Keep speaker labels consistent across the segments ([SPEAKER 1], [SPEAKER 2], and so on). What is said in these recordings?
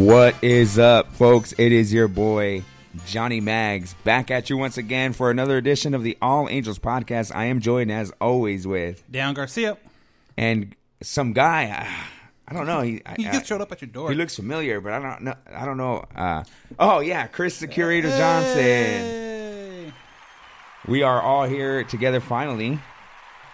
[SPEAKER 1] What is up, folks? It is your boy Johnny Mags back at you once again for another edition of the All Angels podcast. I am joined as always with
[SPEAKER 2] Dan Garcia.
[SPEAKER 1] and some guy. uh, I don't know. He,
[SPEAKER 2] He
[SPEAKER 1] I-
[SPEAKER 2] just showed up at your door.
[SPEAKER 1] He looks familiar, but I don't know. I don't know. Uh, oh yeah, Chris the Curator Johnson. We are all here together finally.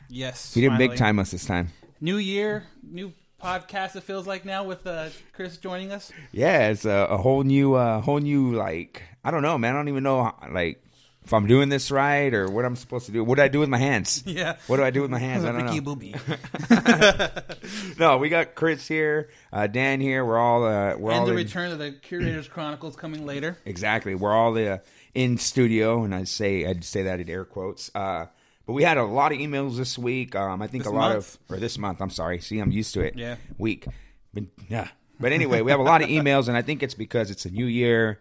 [SPEAKER 2] Yes.
[SPEAKER 1] He didn't big time us this time.
[SPEAKER 2] New year, new podcast. It feels like now with uh, Chris joining us.
[SPEAKER 1] Yeah, it's a, a whole new, uh, whole new like. I don't know, man. I don't even know how, like if I'm doing this right or what I'm supposed to do. What do I do with my hands?
[SPEAKER 2] Yeah.
[SPEAKER 1] What do I do with my hands? I don't know. No, we got Chris here, uh, Dan here. We're all uh, we're all
[SPEAKER 2] and the
[SPEAKER 1] in-
[SPEAKER 2] return of the Curators Chronicles coming later.
[SPEAKER 1] exactly. We're all uh, in studio, and I say I'd say that in air quotes. But we had a lot of emails this week. Um, I think
[SPEAKER 2] This
[SPEAKER 1] a lot
[SPEAKER 2] month.
[SPEAKER 1] of or this month. I'm sorry. See, I'm used to it.
[SPEAKER 2] Yeah.
[SPEAKER 1] week. But, yeah. But anyway, we have a lot of emails, and I think it's because it's a new year.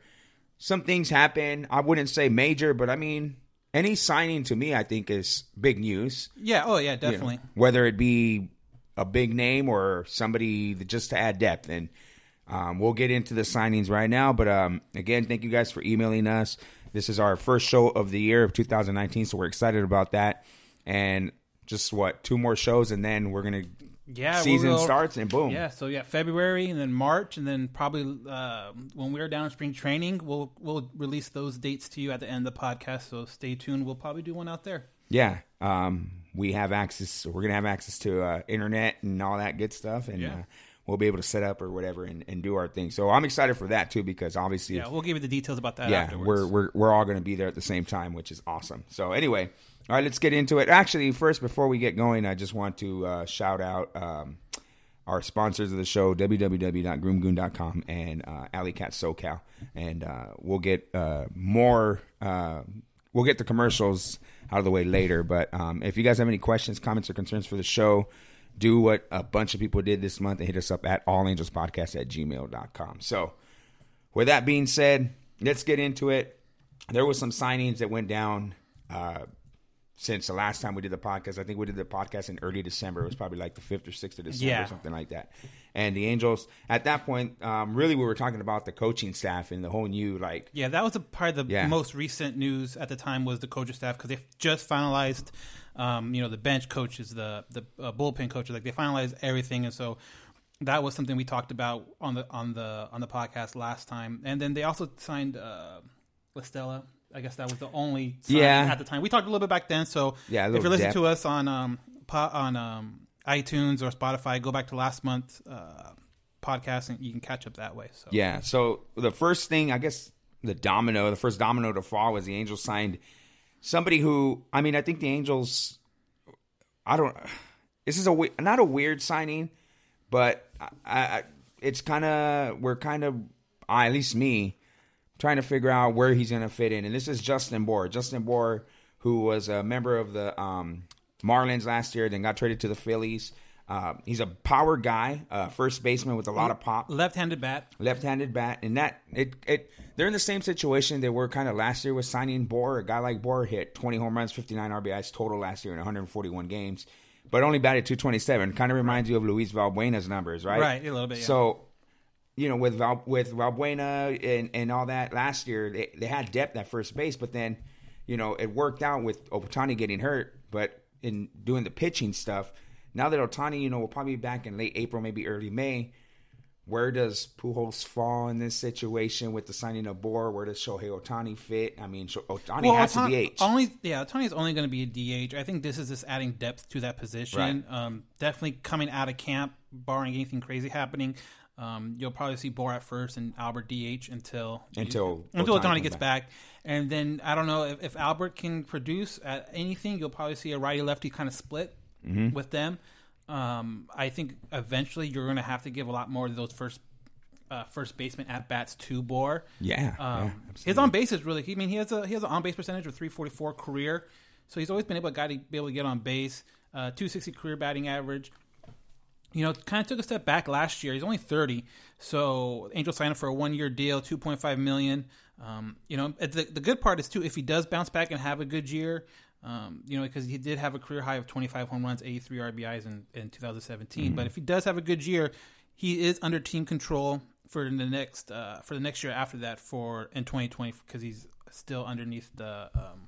[SPEAKER 1] Some things happen. I wouldn't say major, but I mean, any signing to me, I think is big news.
[SPEAKER 2] Yeah. Oh yeah,
[SPEAKER 1] you know,
[SPEAKER 2] definitely.
[SPEAKER 1] whether it be a big name or somebody that just to add depth. And um, we'll get into the signings right now. But um, again, thank you guys for emailing us. This is our first show of the year of 2019, so we're excited about that. And just what two more shows, and then we're gonna
[SPEAKER 2] Yeah.
[SPEAKER 1] season
[SPEAKER 2] we'll-
[SPEAKER 1] starts, and boom.
[SPEAKER 2] Yeah. So yeah, February and then March and then probably uh, when we're down in spring training, we'll we'll release those dates to you at the end of the podcast. So stay tuned. We'll probably do one out there.
[SPEAKER 1] Yeah, um, we have access. We're gonna have access to uh, internet and all that good stuff, and
[SPEAKER 2] Yeah.
[SPEAKER 1] uh, we'll be able to set up or whatever and, and do our thing. So I'm excited for that too because obviously,
[SPEAKER 2] Yeah, we'll give you the details about that.
[SPEAKER 1] yeah,
[SPEAKER 2] afterwards.
[SPEAKER 1] we're we're we're all gonna be there at the same time, which is awesome. So anyway, all right, let's get into it. Actually, first before we get going, I just want to uh, shout out. Um, our sponsors of the show, www.groomgoon.com and uh, Alley Cat SoCal. And uh, we'll get uh, more, uh, we'll get the commercials out of the way later. But um, if you guys have any questions, comments, or concerns for the show, do what a bunch of people did this month and hit us up at allangelspodcast at gmail.com. So, with that being said, let's get into it. There was some signings that went down uh, since the last time we did the podcast. I think we did the podcast in early December. It was probably like the fifth or sixth of December,
[SPEAKER 2] Yeah.
[SPEAKER 1] or something like that. And the Angels, at that point, um, really, we were talking about the coaching staff and the whole new like
[SPEAKER 2] Yeah, that was a part of the
[SPEAKER 1] Yeah.
[SPEAKER 2] most recent news at the time was the coaching staff because they just finalized, um, you know, the bench coaches, the the uh, bullpen coaches, like they finalized everything, and so that was something we talked about on the on the on the podcast last time. And then they also signed uh, La Stella. I guess that was the only sign
[SPEAKER 1] Yeah.
[SPEAKER 2] at the time. We talked a little bit back then, so
[SPEAKER 1] Yeah,
[SPEAKER 2] if you're listening
[SPEAKER 1] depth.
[SPEAKER 2] to us on um po- on um iTunes or Spotify, go back to last month uh, podcast and you can catch up that way. So
[SPEAKER 1] Yeah. So the first thing, I guess, the domino, the first domino to fall was the Angels signed somebody who, I mean, I think the Angels, I don't, this is a not a weird signing, but I, I, it's kind of we're kind of, at least me, trying to figure out where he's going to fit in. And this is Justin Bour. Justin Bour, who was a member of the um, Marlins last year, then got traded to the Phillies. Uh, he's a power guy, uh, first baseman with a lot of pop
[SPEAKER 2] left-handed bat.
[SPEAKER 1] left-handed bat, and that it it they're in the same situation they were kind of last year with signing Bour. A guy like Bour hit 20 home runs, 59 RBIs total last year in 141 games, but only batted 227. Kind of reminds you of Luis Valbuena's numbers, right?
[SPEAKER 2] Right, a little bit, yeah.
[SPEAKER 1] So you know, with Val, with Valbuena and and all that last year, they they had depth at first base, but then, you know, it worked out with Ohtani getting hurt, but in doing the pitching stuff. Now that Ohtani, you know, will probably be back in late April, maybe early May. Where does Pujols fall in this situation with the signing of Bour? Where does Shohei Ohtani fit? I mean, Sho- Ohtani has
[SPEAKER 2] Ohtani-
[SPEAKER 1] to DH.
[SPEAKER 2] Only, yeah, Ohtani is only going to be a DH. I think this is just adding depth to that position.
[SPEAKER 1] Right.
[SPEAKER 2] Um, definitely coming out of camp, barring anything crazy happening. Um, you'll probably see Bour at first and Albert DH until
[SPEAKER 1] Until
[SPEAKER 2] until
[SPEAKER 1] Ohtani
[SPEAKER 2] Otani gets back. and then I don't know if, if Albert can produce at anything. You'll probably see a righty lefty kind of split
[SPEAKER 1] Mm-hmm.
[SPEAKER 2] with them. Um, I think eventually you're going to have to give a lot more of those first uh, first baseman at bats to Bour.
[SPEAKER 1] yeah,
[SPEAKER 2] Um,
[SPEAKER 1] yeah,
[SPEAKER 2] his on base is really. I mean, he has a he has an on base percentage of 344 career, so he's always been able to guy to be able to get on base. Uh, 260 career batting average. You know, kind of took a step back last year. He's only 30, so Angels signed him for a one year deal, 2.5 million. Um, you know, the the good part is too if he does bounce back and have a good year. Um, you know, because he did have a career high of 25 home runs, 83 RBIs in, in 2017. But if he does have a good year, he is under team control for the next uh, for the next year after that for in 2020 because he's still underneath the um,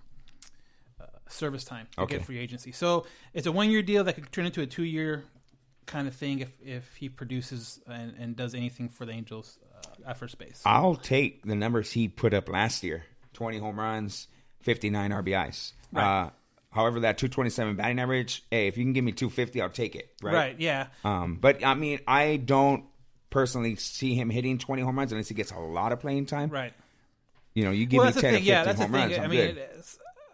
[SPEAKER 2] uh, service time to
[SPEAKER 1] Okay.
[SPEAKER 2] get free agency. So it's a one year deal that could turn into a two year kind of thing if if he produces and, and does anything for the Angels uh, at first base.
[SPEAKER 1] I'll take the numbers he put up last year: twenty home runs, fifty-nine RBIs.
[SPEAKER 2] Right.
[SPEAKER 1] Uh, however, that two twenty-seven batting average. Hey, if you can give me two fifty, I'll take it. Right.
[SPEAKER 2] Right. Yeah.
[SPEAKER 1] Um, but I mean, I don't personally see him hitting twenty home runs unless he gets a lot of playing time.
[SPEAKER 2] Right.
[SPEAKER 1] You know, you give
[SPEAKER 2] well,
[SPEAKER 1] me
[SPEAKER 2] that's the
[SPEAKER 1] ten
[SPEAKER 2] thing.
[SPEAKER 1] or
[SPEAKER 2] Yeah,
[SPEAKER 1] fifteen
[SPEAKER 2] that's the thing.
[SPEAKER 1] runs. I'm
[SPEAKER 2] I mean,
[SPEAKER 1] good.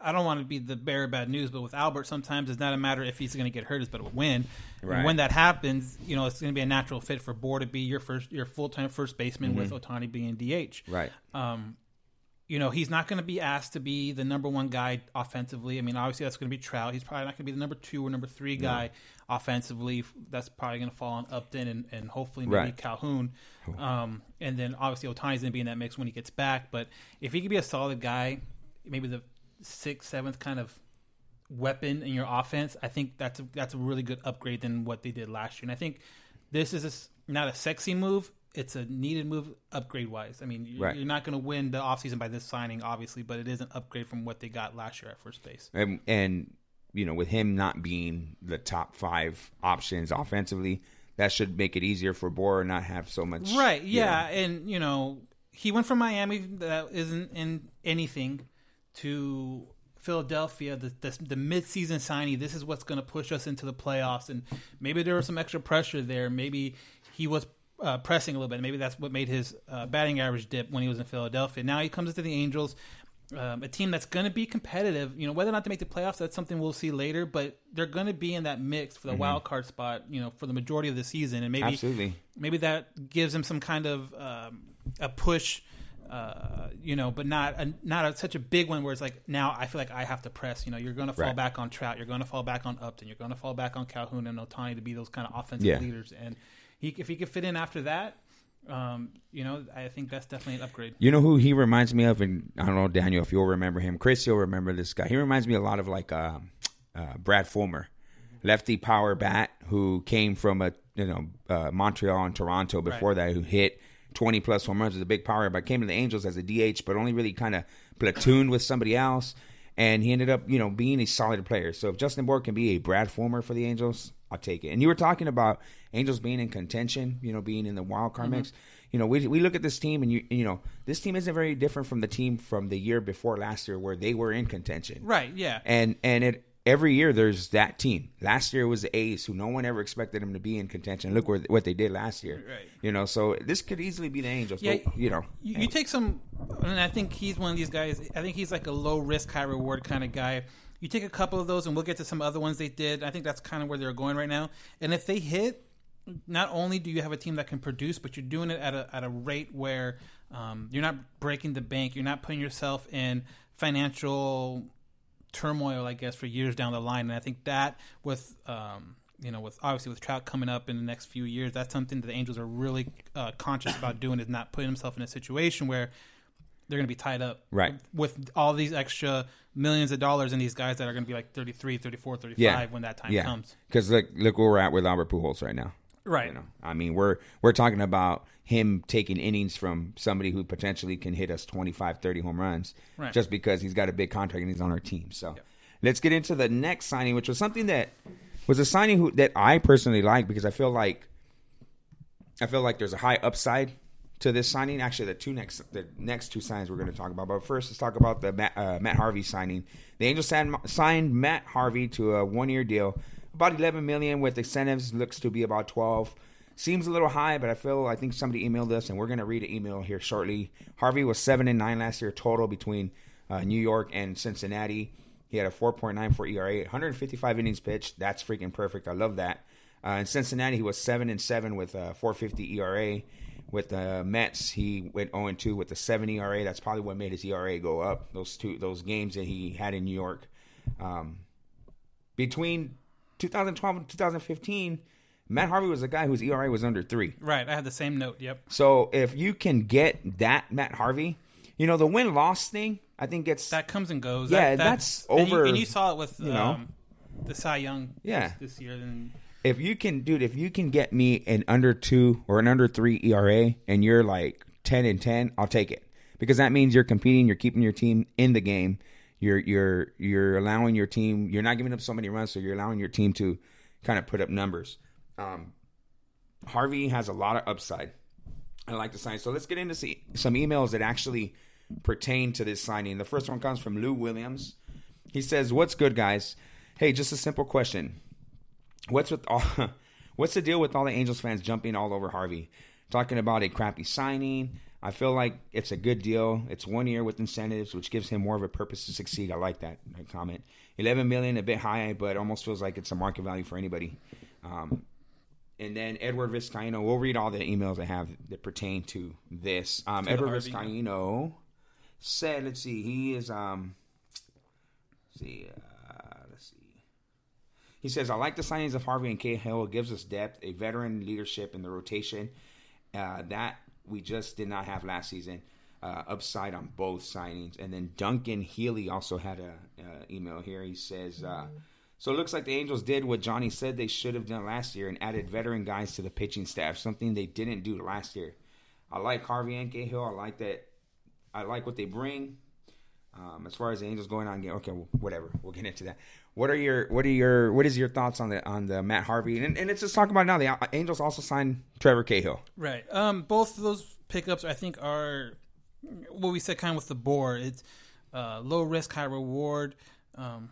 [SPEAKER 2] I don't want to be the bearer of bad news, but with Albert, sometimes it's not a matter if he's going to get hurt, it's but a win.
[SPEAKER 1] Right.
[SPEAKER 2] And when that happens, you know, it's going to be a natural fit for Bour to be your first, your full time first baseman with Ohtani being DH.
[SPEAKER 1] Mm-hmm. Right.
[SPEAKER 2] Um, you know, he's not going to be asked to be the number one guy offensively. I mean, obviously that's going to be Trout. He's probably not going to be the number two or number three guy offensively. That's probably going to fall on Upton and, and hopefully maybe
[SPEAKER 1] Right.
[SPEAKER 2] Calhoun. Um, and then obviously Ohtani's going to be in that mix when he gets back. But if he could be a solid guy, maybe the sixth, seventh kind of weapon in your offense, I think that's a, that's a really good upgrade than what they did last year. And I think this is a not a sexy move. It's a needed move upgrade wise. I mean, you're,
[SPEAKER 1] Right.
[SPEAKER 2] you're not going to win the offseason by this signing, obviously, but it is an upgrade from what they got last year at first base.
[SPEAKER 1] and, and you know, with him not being the top five options offensively, that should make it easier for Bour not have so much.
[SPEAKER 2] Right.
[SPEAKER 1] you
[SPEAKER 2] Yeah.
[SPEAKER 1] know.
[SPEAKER 2] And, you know, he went from Miami, that isn't in anything, to Philadelphia, the, the, the mid-season signing. This is what's going to push us into the playoffs. And maybe there was some extra pressure there. Maybe he was uh, pressing a little bit. Maybe that's what made his uh, batting average dip when he was in Philadelphia. Now he comes into the Angels. Um, a team that's going to be competitive, you know, whether or not they make the playoffs, that's something we'll see later. But they're going to be in that mix for the wild card spot, you know, for the majority of the season, and maybe
[SPEAKER 1] Absolutely.
[SPEAKER 2] maybe that gives him some kind of um, a push, uh, you know, but not a, not a, such a big one where it's like now I feel like I have to press. You know, you're going to fall
[SPEAKER 1] Right.
[SPEAKER 2] back on Trout, you're going to fall back on Upton, you're going to fall back on Calhoun and Ohtani to be those kind of offensive
[SPEAKER 1] Yeah.
[SPEAKER 2] leaders. And he, if he could fit in after that, um, you know, I think that's definitely an upgrade.
[SPEAKER 1] You know who he reminds me of, and I don't know Daniel if you'll remember him. Chris, you'll remember this guy. He reminds me a lot of like uh, uh, Brad Fulmer, lefty power bat who came from a you know uh, Montreal and Toronto before that, who hit twenty plus home runs, was a big power, but came to the Angels as a DH, but only really kind of platooned with somebody else, and he ended up you know being a solid player. So if Justin Bour can be a Brad Fulmer for the Angels, I'll take it. And you were talking about Angels being in contention, you know, being in the wild card mm-hmm. mix. You know, we we look at this team, and you you know, this team isn't very different from the team from the year before last year, where they were in contention.
[SPEAKER 2] Right? Yeah.
[SPEAKER 1] And and it every year there's that team. Last year it was the A's, who no one ever expected them to be in contention. Look where, what they did last year.
[SPEAKER 2] Right.
[SPEAKER 1] You know, so this could easily be the Angels.
[SPEAKER 2] Yeah,
[SPEAKER 1] but, you know,
[SPEAKER 2] you, you take some, and I think he's one of these guys. I think he's like a low risk, high reward kind of guy. You take a couple of those, and we'll get to some other ones they did. I think that's kind of where they're going right now. And if they hit, not only do you have a team that can produce, but you're doing it at a at a rate where um, you're not breaking the bank. You're not putting yourself in financial turmoil, I guess, for years down the line. And I think that with um, you know, with obviously with Trout coming up in the next few years, that's something that the Angels are really uh, conscious about doing is not putting themselves in a situation where they're going to be tied up
[SPEAKER 1] Right.
[SPEAKER 2] with all these extra millions of dollars in these guys that are going to be like 33, 34, 35
[SPEAKER 1] yeah,
[SPEAKER 2] when that time
[SPEAKER 1] yeah.
[SPEAKER 2] comes.
[SPEAKER 1] Because look, look where we're at with Albert Pujols right now.
[SPEAKER 2] Right.
[SPEAKER 1] You know, I mean, we're we're talking about him taking innings from somebody who potentially can hit us 25, 30 home runs,
[SPEAKER 2] Right.
[SPEAKER 1] just because he's got a big contract and he's on our team. So, let's get into the next signing, which was something that was a signing who, that I personally like because I feel like I feel like there's a high upside to this signing. Actually, the two next the next two signings we're going to talk about. But first, let's talk about the Matt, uh, Matt Harvey signing. The Angels signed, signed Matt Harvey to a one year deal, about 11 million with incentives. Looks to be about 12. Seems a little high, but I feel I think somebody emailed us, and we're going to read an email here shortly. Harvey was seven and nine last year total between uh, New York and Cincinnati. He had a 4.94 ERA, 155 innings pitched. That's freaking perfect. I love that. Uh, in Cincinnati, he was seven and seven with a 4.50 ERA. With the Mets, he went 0 and 2 with a 7 ERA. That's probably what made his ERA go up. Those two those games that he had in New York. Um, between 2012 and 2015, Matt Harvey was a guy whose ERA was under three.
[SPEAKER 2] Right. I had the same note. Yep.
[SPEAKER 1] So if you can get that Matt Harvey, you know the win loss thing. I think it's
[SPEAKER 2] That comes and goes.
[SPEAKER 1] Yeah,
[SPEAKER 2] That-
[SPEAKER 1] that's
[SPEAKER 2] and you-
[SPEAKER 1] over,
[SPEAKER 2] And you, saw it with
[SPEAKER 1] you know.
[SPEAKER 2] um, the Cy Young.
[SPEAKER 1] Yeah.
[SPEAKER 2] This, year.
[SPEAKER 1] If you can, dude, if you can get me an under two or an under three ERA, and you're like ten and ten, I'll take it because that means you're competing, you're keeping your team in the game, you're you're you're allowing your team, you're not giving up so many runs, so you're allowing your team to kind of put up numbers. Um, Harvey has a lot of upside. I like the sign. So let's get into see, some emails that actually pertain to this signing. The first one comes from Lou Williams. He says, "What's good, guys? Hey, just a simple question. What's with all? What's the deal with all the Angels fans jumping all over Harvey, talking about a crappy signing? I feel like it's a good deal. It's one year with incentives, which gives him more of a purpose to succeed. I like that comment. Eleven million, a bit high, but almost feels like it's a market value for anybody." Um, and then Edward Vizcaino. We'll read all the emails I have that pertain to this. Um, Edward
[SPEAKER 2] Harvey.
[SPEAKER 1] Vizcaino said, "Let's see, he is um, let's see, uh, see." He says, "I like the signings of Harvey and Cahill. It gives us depth, a veteran leadership in the rotation uh, that we just did not have last season. Uh, upside on both signings." And then Duncan Healy also had a uh, email here. He says. Uh, so it looks like the Angels did what Johnny said they should have done last year and added veteran guys to the pitching staff, something they didn't do last year. I like Harvey and Cahill. I like that. I like what they bring. Um, as far as the Angels going on, okay, well, whatever. We'll get into that. What are your what are your what is your thoughts on the on the Matt Harvey and, and let's just talk about now. The Angels also signed Trevor Cahill.
[SPEAKER 2] Right. Um, both of those pickups, I think, are what we said kind of with the board. It's uh, low risk, high reward. Um,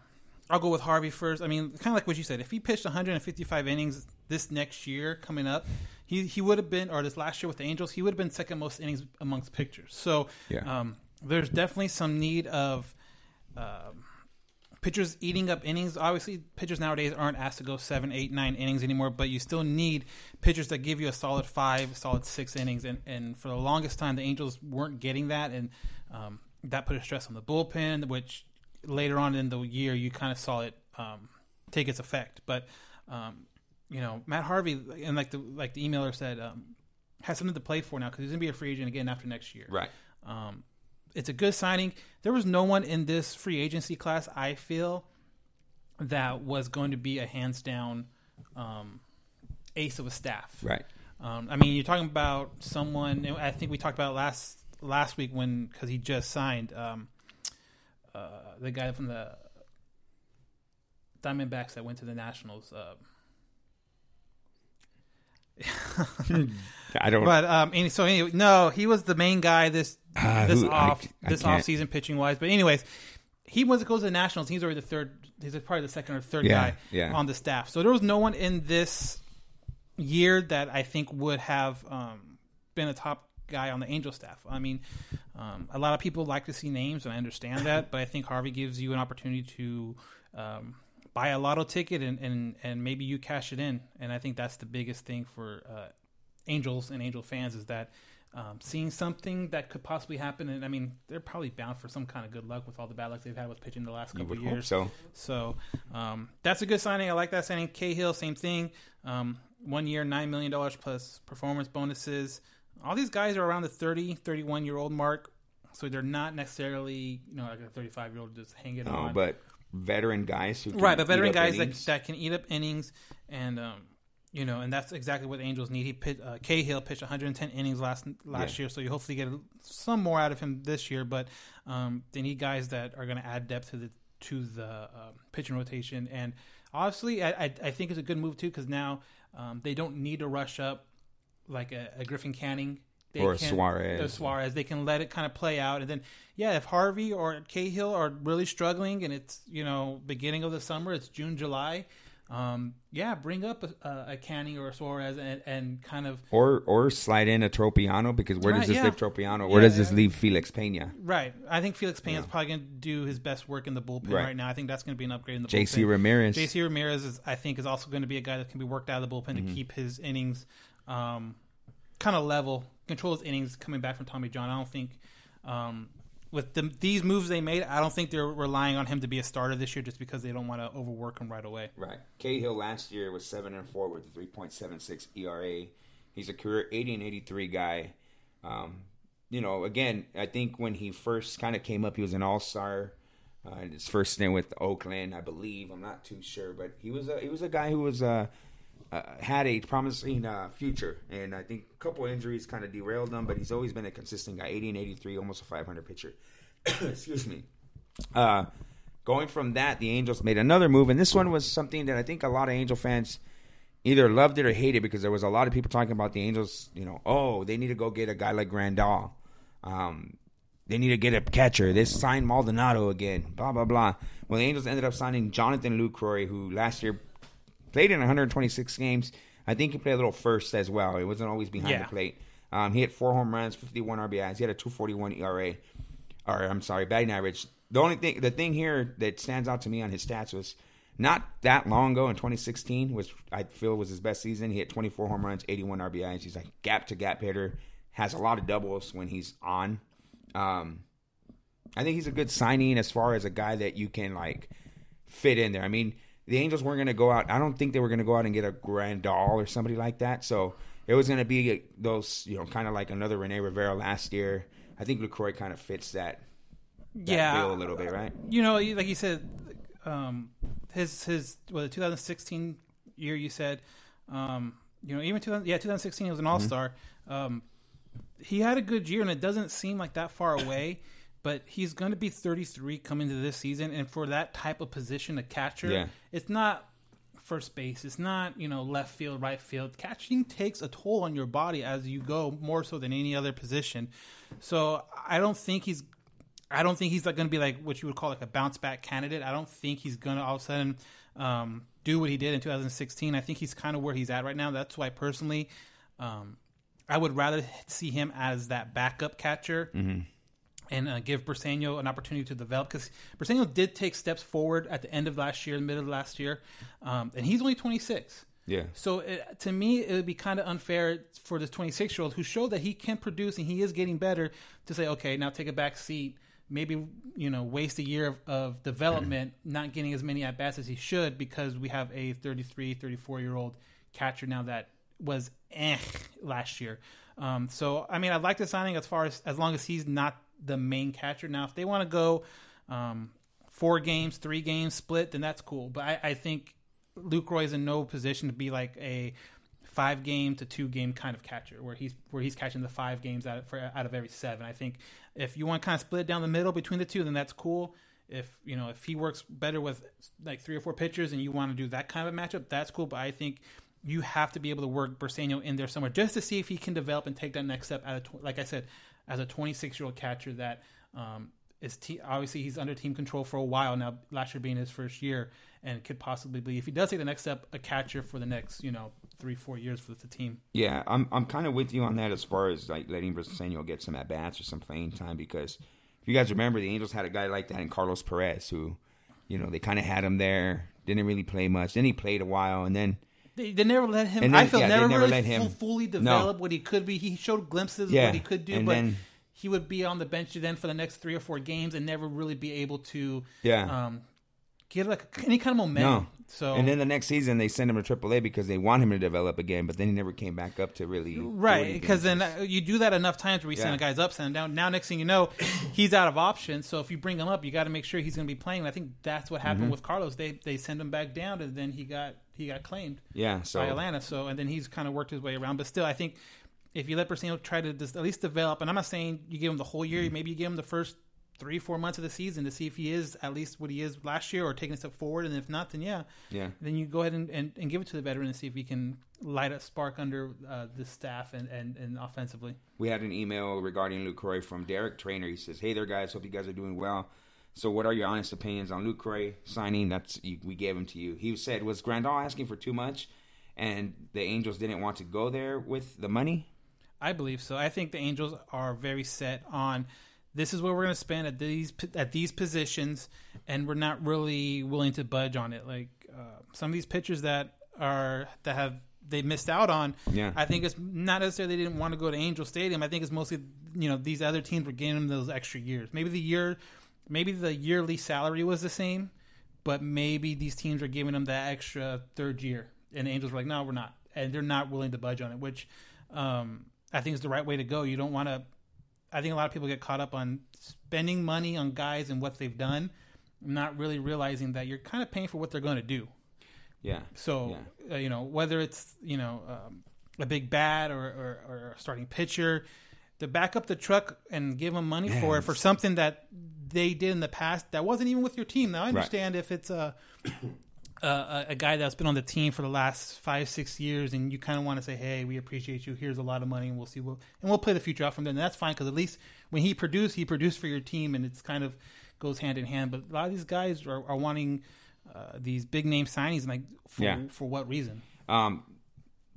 [SPEAKER 2] I'll go with Harvey first. I mean, kind of like what you said. If he pitched 155 innings this next year coming up, he he would have been, or this last year with the Angels, he would have been second most innings amongst pitchers. So
[SPEAKER 1] Yeah.
[SPEAKER 2] um, there's definitely some need of. Um, pitchers eating up innings. Obviously, pitchers nowadays aren't asked to go seven, eight, nine innings anymore, but you still need pitchers that give you a solid five, solid six innings. And, and for the longest time, the Angels weren't getting that, and um, that put a stress on the bullpen, which later on in the year you kind of saw it um, take its effect. But um, you know, Matt Harvey, and like the like the emailer said, um, has something to play for now because he's gonna be a free agent again after next year.
[SPEAKER 1] Right.
[SPEAKER 2] Um, it's a good signing. There was no one in this free agency class, I feel, that was going to be a hands down um, ace of a staff.
[SPEAKER 1] Right.
[SPEAKER 2] Um, I mean, you're talking about someone. I think we talked about last last week when because he just signed um, uh, the guy from the Diamondbacks that went to the Nationals. Uh,
[SPEAKER 1] I don't.
[SPEAKER 2] But um, any, so anyway, no, he was the main guy this
[SPEAKER 1] Uh,
[SPEAKER 2] this
[SPEAKER 1] who-
[SPEAKER 2] off
[SPEAKER 1] I
[SPEAKER 2] this
[SPEAKER 1] can't-
[SPEAKER 2] off season pitching wise. But anyways, he was it goes to the Nationals. He's already the third. He's probably the second or third
[SPEAKER 1] Yeah,
[SPEAKER 2] guy
[SPEAKER 1] yeah.
[SPEAKER 2] on the staff. So there was no one in this year that I think would have um, been a top guy on the Angel staff. I mean, um, a lot of people like to see names, and I understand that. but I think Harvey gives you an opportunity to um, buy a lotto ticket, and, and and maybe you cash it in. And I think that's the biggest thing for uh, Angels and Angel fans is that. Um, seeing something that could possibly happen, and I mean, they're probably bound for some kind of good luck with all the bad luck they've had with pitching the last couple
[SPEAKER 1] would
[SPEAKER 2] of
[SPEAKER 1] hope
[SPEAKER 2] years.
[SPEAKER 1] so.
[SPEAKER 2] So um, that's a good signing. I like that signing. Cahill, same thing. Um, one year, $9 million plus performance bonuses. All these guys are around the 30, 31 year old mark. So they're not necessarily, you know, like a 35 year old just hanging
[SPEAKER 1] No,
[SPEAKER 2] on.
[SPEAKER 1] but veteran guys who can
[SPEAKER 2] right, but veteran guys that, that can eat up innings. And um, you know, and that's exactly what the Angels need. He pitched, uh, Cahill pitched 110 innings last last
[SPEAKER 1] Yeah.
[SPEAKER 2] year, so you hopefully get some more out of him this year. But um, they need guys that are going to add depth to the to the uh, pitching rotation. And obviously, I, I, I think it's a good move too because now um, they don't need to rush up like a, a Griffin Canning. They
[SPEAKER 1] Or a
[SPEAKER 2] can-
[SPEAKER 1] Suarez.
[SPEAKER 2] or Suarez. They can let it kind of play out, and then yeah, if Harvey or Cahill are really struggling, and it's you know beginning of the summer, it's June, July. Um, yeah, bring up a, a, Canning or a Suarez and, and kind of
[SPEAKER 1] Or or slide in a Tropeano because where
[SPEAKER 2] Right,
[SPEAKER 1] does this
[SPEAKER 2] yeah.
[SPEAKER 1] leave Tropeano? Where
[SPEAKER 2] Yeah,
[SPEAKER 1] does this
[SPEAKER 2] yeah.
[SPEAKER 1] leave Felix Pena?
[SPEAKER 2] right. I think Felix Pena's probably going to do his best work in the bullpen
[SPEAKER 1] Right.
[SPEAKER 2] right, now. I think that's going to be an upgrade in the bullpen.
[SPEAKER 1] JC
[SPEAKER 2] bullpen.
[SPEAKER 1] Ramirez.
[SPEAKER 2] JC Ramirez is, I think, is also going to be a guy that can be worked out of the bullpen
[SPEAKER 1] Mm-hmm.
[SPEAKER 2] to keep his innings um, kind of level, control his innings coming back from Tommy John. I don't think um, with the, these moves they made, I don't think they're relying on him to be a starter this year just because they don't want to overwork him right away.
[SPEAKER 1] Right. Cahill last year was seven and four with a three point seven six ERA. He's a career eighty and eighty three guy. Um, you know, again, I think when he first kind of came up, he was an all star. Uh, his first stint with Oakland, I believe. I'm not too sure, but he was a he was a guy who was uh, uh, had a promising uh, future, and I think a couple injuries kind of derailed him. But he's always been a consistent guy, 80 and 83, almost a 500 pitcher. Excuse me. Uh, going from that, the Angels made another move, and this one was something that I think a lot of Angel fans either loved it or hated because there was a lot of people talking about the Angels. You know, oh, they need to go get a guy like Grandal. Um, they need to get a catcher. They signed Maldonado again. Blah blah blah. Well, the Angels ended up signing Jonathan Lucroy, who last year played in 126 games. I think he played a little first as well. It wasn't always behind
[SPEAKER 2] Yeah.
[SPEAKER 1] the plate. Um, he hit four home runs, 51 RBIs. He had a 241 ERA, or I'm sorry, batting average. The only thing, the thing here that stands out to me on his stats was not that long ago in 2016, which I feel was his best season. He hit 24 home runs, 81 RBIs. He's a gap to gap hitter. Has a lot of doubles when he's on. Um, I think he's a good signing as far as a guy that you can like fit in there. I mean, the Angels weren't going to go out. I don't think they were going to go out and get a grand Grandal or somebody like that. So it was going to be those, you know, kind of like another Rene Rivera last year. I think Lucroy kind of fits that, that
[SPEAKER 2] yeah,
[SPEAKER 1] bill a little bit, right?
[SPEAKER 2] you know, like you said, um, his his well, the 2016 year you said, um, you know, even 2000, yeah, 2016 he was an All Star. Um, he had a good year, and it doesn't seem like that far away. But he's going to be 33 coming to this season, and for that type of position, a catcher,
[SPEAKER 1] Yeah.
[SPEAKER 2] it's not first base. It's not you know left field, right field. Catching takes a toll on your body as you go, more so than any other position. So I don't think he's I don't think he's like going to be like what you would call like a bounce back candidate. I don't think he's going to all of a sudden um, do what he did in 2016. I think he's kind of where he's at right now. That's why personally, um, I would rather see him as that backup catcher and uh, give Briceño an opportunity to develop because Briceño did take steps forward at the end of last year, the middle of last year, um, and he's only 26.
[SPEAKER 1] Yeah.
[SPEAKER 2] So it, to me, it would be kind of unfair for this 26 year old who showed that he can produce and he is getting better to say, okay, now take a back seat. Maybe you know waste a year of, of development, not getting as many at bats as he should because we have a 33, 34 year old catcher now that was eh last year. Um, so I mean, I like the signing as far as as long as he's not the main catcher. Now, if they want to go um, four games, three games split, then that's cool. But I, I think Lucroy is in no position to be like a five game to two game kind of catcher, where he's where he's catching the five games out of, for, out of every seven. I think if you want to kind of split it down the middle between the two, then that's cool. If you know if he works better with like three or four pitchers and you want to do that kind of a matchup, that's cool. But I think you have to be able to work Briceño in there somewhere just to see if he can develop and take that next step. Of tw- like I said, as a 26 year old catcher that um, is obviously he's under team control for a while now. Last year being his first year, and could possibly be if he does take the next step, a catcher for the next you know three four years for the team.
[SPEAKER 1] Yeah, I'm I'm kind of with you on that as far as like letting Briceño get some at bats or some playing time because if you guys remember, the Angels had a guy like that in Carlos Perez who, you know, they kind of had him there, didn't really play much. Then he played a while, and then
[SPEAKER 2] They, they never let him.
[SPEAKER 1] And then-
[SPEAKER 2] I feel
[SPEAKER 1] yeah,
[SPEAKER 2] never,
[SPEAKER 1] never
[SPEAKER 2] really
[SPEAKER 1] him-
[SPEAKER 2] fu- fully
[SPEAKER 1] No.
[SPEAKER 2] develop what he could be. He showed glimpses of what he could do,
[SPEAKER 1] and
[SPEAKER 2] but
[SPEAKER 1] then-
[SPEAKER 2] he would be on the bench then for the next three or four games and never really be able to
[SPEAKER 1] Yeah.
[SPEAKER 2] um, get like any kind of momentum. So
[SPEAKER 1] and then the next season they send him to AAA because they want him to develop again, but then he never came back up to really
[SPEAKER 2] Right, because then uh, you do that enough times where you send
[SPEAKER 1] Yeah.
[SPEAKER 2] the guys up, send them down. Now, next thing you know, he's out of options. So if you bring him up, you got to make sure he's going to be playing. And I think that's what happened
[SPEAKER 1] Mm-hmm.
[SPEAKER 2] with Carlos. They they send him back down, and then he got he got claimed
[SPEAKER 1] yeah, so
[SPEAKER 2] by Atlanta. So and then he's kind of worked his way around. But still, I think if you let Briceño try to at least develop, and I'm not saying you give him the whole year, maybe you give him the first three four months of the season to see if he is at least what he is last year or taking a step forward. And if not, then yeah,
[SPEAKER 1] Yeah.
[SPEAKER 2] then you go ahead and, and, and give it to the veteran and see if he can light a spark under uh, the staff and, and, and offensively.
[SPEAKER 1] we had an email regarding Lucroy from Derek Trainer. He says, "Hey there, guys. Hope you guys are doing well. So, what are your honest opinions on Lucroy signing? That's you, we gave him to you. He said, was Grandal asking for too much, and the Angels didn't want to go there with the money?
[SPEAKER 2] I believe so. I think the Angels are very set on this is what we're going to spend at these at these positions, and we're not really willing to budge on it. Like uh, some of these pitchers that are that have they missed out on.
[SPEAKER 1] Yeah.
[SPEAKER 2] I think it's not necessarily they didn't want to go to Angel Stadium. I think it's mostly you know these other teams were giving them those extra years. Maybe the year, maybe the yearly salary was the same, but maybe these teams are giving them that extra third year, and the Angels were like, no, we're not, and they're not willing to budge on it, which um, I think is the right way to go. You don't want to. I think a lot of people get caught up on spending money on guys and what they've done, not really realizing that you're kind of paying for what they're going to do.
[SPEAKER 1] Yeah.
[SPEAKER 2] So
[SPEAKER 1] Yeah.
[SPEAKER 2] uh, you know whether it's you know um, a big bat or, or, or a starting pitcher, to back up the truck and give them money for it for something that they did in the past that wasn't even with your team. Now I understand if it's a, a a guy that's been on the team for the last five six years and you kind of want to say, hey, we appreciate you. Here's a lot of money and we'll see what and we'll play the future out from there. And that's fine because at least when he produced, he produced for your team and it's kind of goes hand in hand. But a lot of these guys are, are wanting. Uh, these big name signings, like for
[SPEAKER 1] Yeah.
[SPEAKER 2] for what reason?
[SPEAKER 1] Um,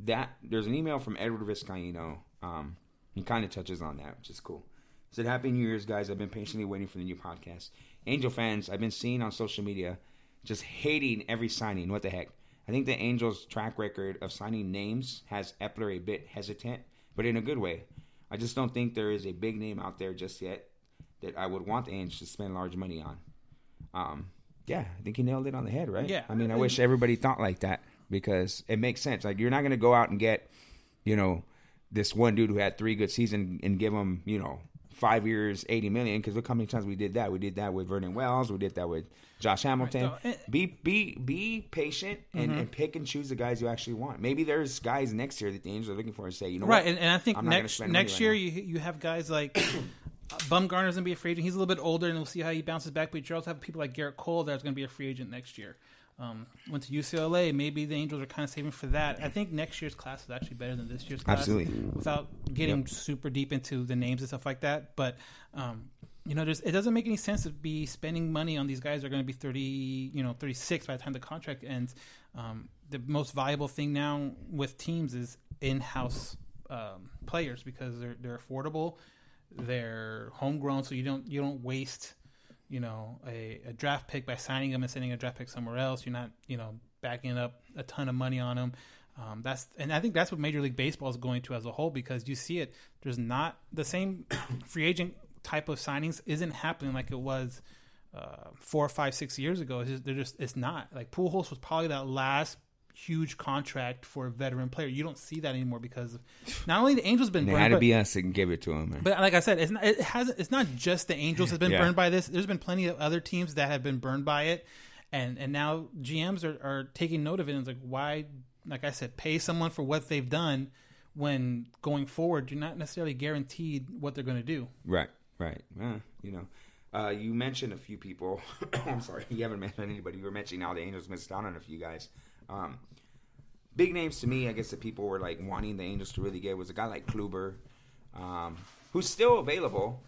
[SPEAKER 1] that there's an email from Edward Vizcaino. Um, he kind of touches on that, which is cool. He said, "Happy New Year's, guys! I've been patiently waiting for the new podcast. Angel fans, I've been seeing on social media just hating every signing. What the heck? I think the Angels' track record of signing names has Eppler a bit hesitant, but in a good way. I just don't think there is a big name out there just yet that I would want the Angels to spend large money on. Um, yeah, I think he nailed it on the head, right?
[SPEAKER 2] Yeah.
[SPEAKER 1] I mean, I wish everybody thought like that because it makes sense. Like, you're not going to go out and get, you know, this one dude who had three good seasons and give him, you know, five years, eighty million. Because look how many times we did that. We did that with Vernon Wells. We did that with Josh Hamilton. be be be patient and,
[SPEAKER 2] Mm-hmm.
[SPEAKER 1] and pick and choose the guys you actually want. Maybe there's guys next year that the Angels are looking for and say, you know,
[SPEAKER 2] Right,
[SPEAKER 1] what?
[SPEAKER 2] and, and I think
[SPEAKER 1] I'm
[SPEAKER 2] next next
[SPEAKER 1] right
[SPEAKER 2] year
[SPEAKER 1] now.
[SPEAKER 2] you you have guys like Bumgarner's gonna be a free agent. He's a little bit older, and we'll see how he bounces back. But you also have people like Gerrit Cole that's gonna be a free agent next year. Um, went to UCLA. Maybe the Angels are kind of saving for that. I think next year's class is actually better than this year's class.
[SPEAKER 1] Absolutely.
[SPEAKER 2] Without getting super deep into the names and stuff like that, but um, you know, there's, it doesn't make any sense to be spending money on these guys that are going to be thirty, you know, thirty six by the time the contract ends. Um, the most valuable thing now with teams is in house um, players because they're they're affordable, they're homegrown, so you don't you don't waste you know a, a draft pick by signing them and sending a draft pick somewhere else. You're not you know backing up a ton of money on them. Um, that's and I think that's what Major League Baseball is going to as a whole because you see it. There's not the same free agent type of signings isn't happening like it was uh, four, five, six years ago. It's just, they're just it's not like Pujols was probably that last huge contract for a veteran player. You don't see that anymore because not only the Angels been
[SPEAKER 1] And it
[SPEAKER 2] burned,
[SPEAKER 1] had to
[SPEAKER 2] but-
[SPEAKER 1] be us can give it to him. man.
[SPEAKER 2] but like I said, it's not, it has it's not just the Angels that's been
[SPEAKER 1] Yeah.
[SPEAKER 2] burned by this. There's been plenty of other teams that have been burned by it, and and now GMs are, are taking note of it. And it's like why, like I said, pay someone for what they've done when going forward you're not necessarily guaranteed what they're going to do.
[SPEAKER 1] Right, right. Uh, you know, uh, you mentioned a few people. I'm sorry, you haven't mentioned anybody. You were mentioning how the Angels missed out on a few guys. Um, big names to me, I guess, that people were like wanting the Angels to really get was a guy like Kluber, um, who's still available,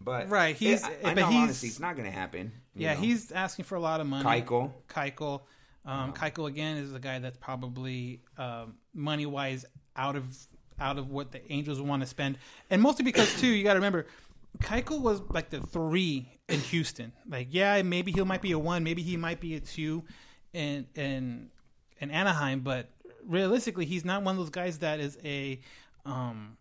[SPEAKER 1] but
[SPEAKER 2] Right, he's-
[SPEAKER 1] I, I
[SPEAKER 2] but
[SPEAKER 1] know
[SPEAKER 2] he's-
[SPEAKER 1] honestly, it's not going to happen.
[SPEAKER 2] Yeah,
[SPEAKER 1] know.
[SPEAKER 2] he's asking for a lot of money.
[SPEAKER 1] Keuchel.
[SPEAKER 2] Keuchel. Um, Keuchel again is a guy that's probably um, money wise out of out of what the Angels want to spend, and mostly because too you got to remember, Keuchel was like the three in Houston. Like, yeah, maybe he might be a one, maybe he might be a two, in in in Anaheim, but realistically, he's not one of those guys that is a um,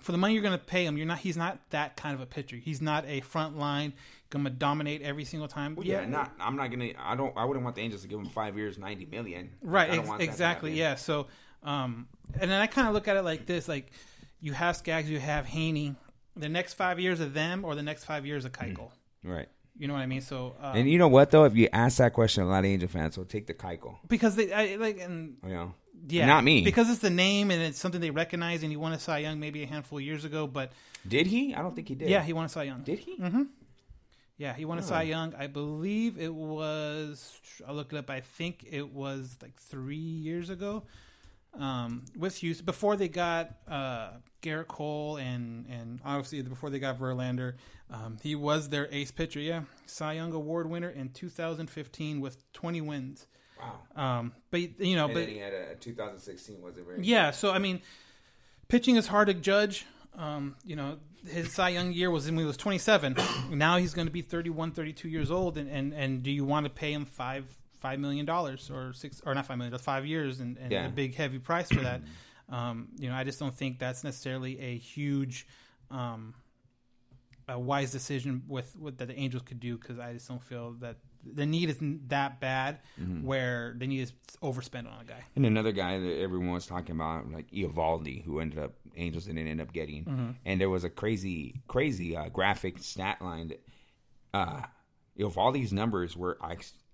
[SPEAKER 2] for the money you're going to pay him, you're not. He's not that kind of a pitcher. He's not a front line going to dominate every single time.
[SPEAKER 1] Well, yeah, not. I'm not gonna. I don't. I wouldn't want the Angels to give him five years, ninety million.
[SPEAKER 2] Right.
[SPEAKER 1] I don't
[SPEAKER 2] Ex-
[SPEAKER 1] want
[SPEAKER 2] exactly.
[SPEAKER 1] happen.
[SPEAKER 2] Yeah. So, um, and then I kind of look at it like this: like you have Skaggs, you have Haney. The next five years of them, or the next five years of Keuchel.
[SPEAKER 1] Right.
[SPEAKER 2] You know what I mean? So, uh,
[SPEAKER 1] And you know what though? If you ask that question, a lot of Angel fans will take the Keuchel.
[SPEAKER 2] because they I, like and
[SPEAKER 1] You know.
[SPEAKER 2] yeah,
[SPEAKER 1] Not me.
[SPEAKER 2] because it's the name and it's something they recognize. And he won a Cy Young maybe a handful of years ago, but
[SPEAKER 1] Did he? I don't think he did.
[SPEAKER 2] yeah, he won a Cy Young.
[SPEAKER 1] Did he? Mm-hmm.
[SPEAKER 2] Yeah, he won a Cy Young. I believe it was. I'll look it up. I think it was like three years ago. Um, with Houston before they got uh, Gerrit Cole and and obviously before they got Verlander, um, he was their ace pitcher. Yeah, Cy Young Award winner in 2015 with 20 wins.
[SPEAKER 1] Wow.
[SPEAKER 2] Um, but you know,
[SPEAKER 1] And
[SPEAKER 2] but
[SPEAKER 1] he had a 2016 was it very?
[SPEAKER 2] yeah, so I mean, pitching is hard to judge. Um, you know, his Cy Young year was when he was 27. now he's going to be 31, 32 years old, and, and, and do you want to pay him five five million dollars or six or not five million, five years and, and
[SPEAKER 1] Yeah.
[SPEAKER 2] a big heavy price for that? um, you know, I just don't think that's necessarily a huge. Um, a wise decision with, with that the Angels could do because I just don't feel that the need isn't that bad where they need to overspend on a guy.
[SPEAKER 1] And another guy that everyone was talking about, like Eovaldi, who ended up Angels didn't end up getting,
[SPEAKER 2] Mm-hmm.
[SPEAKER 1] and there was a crazy, crazy uh, graphic stat line that uh, Eovaldi's numbers were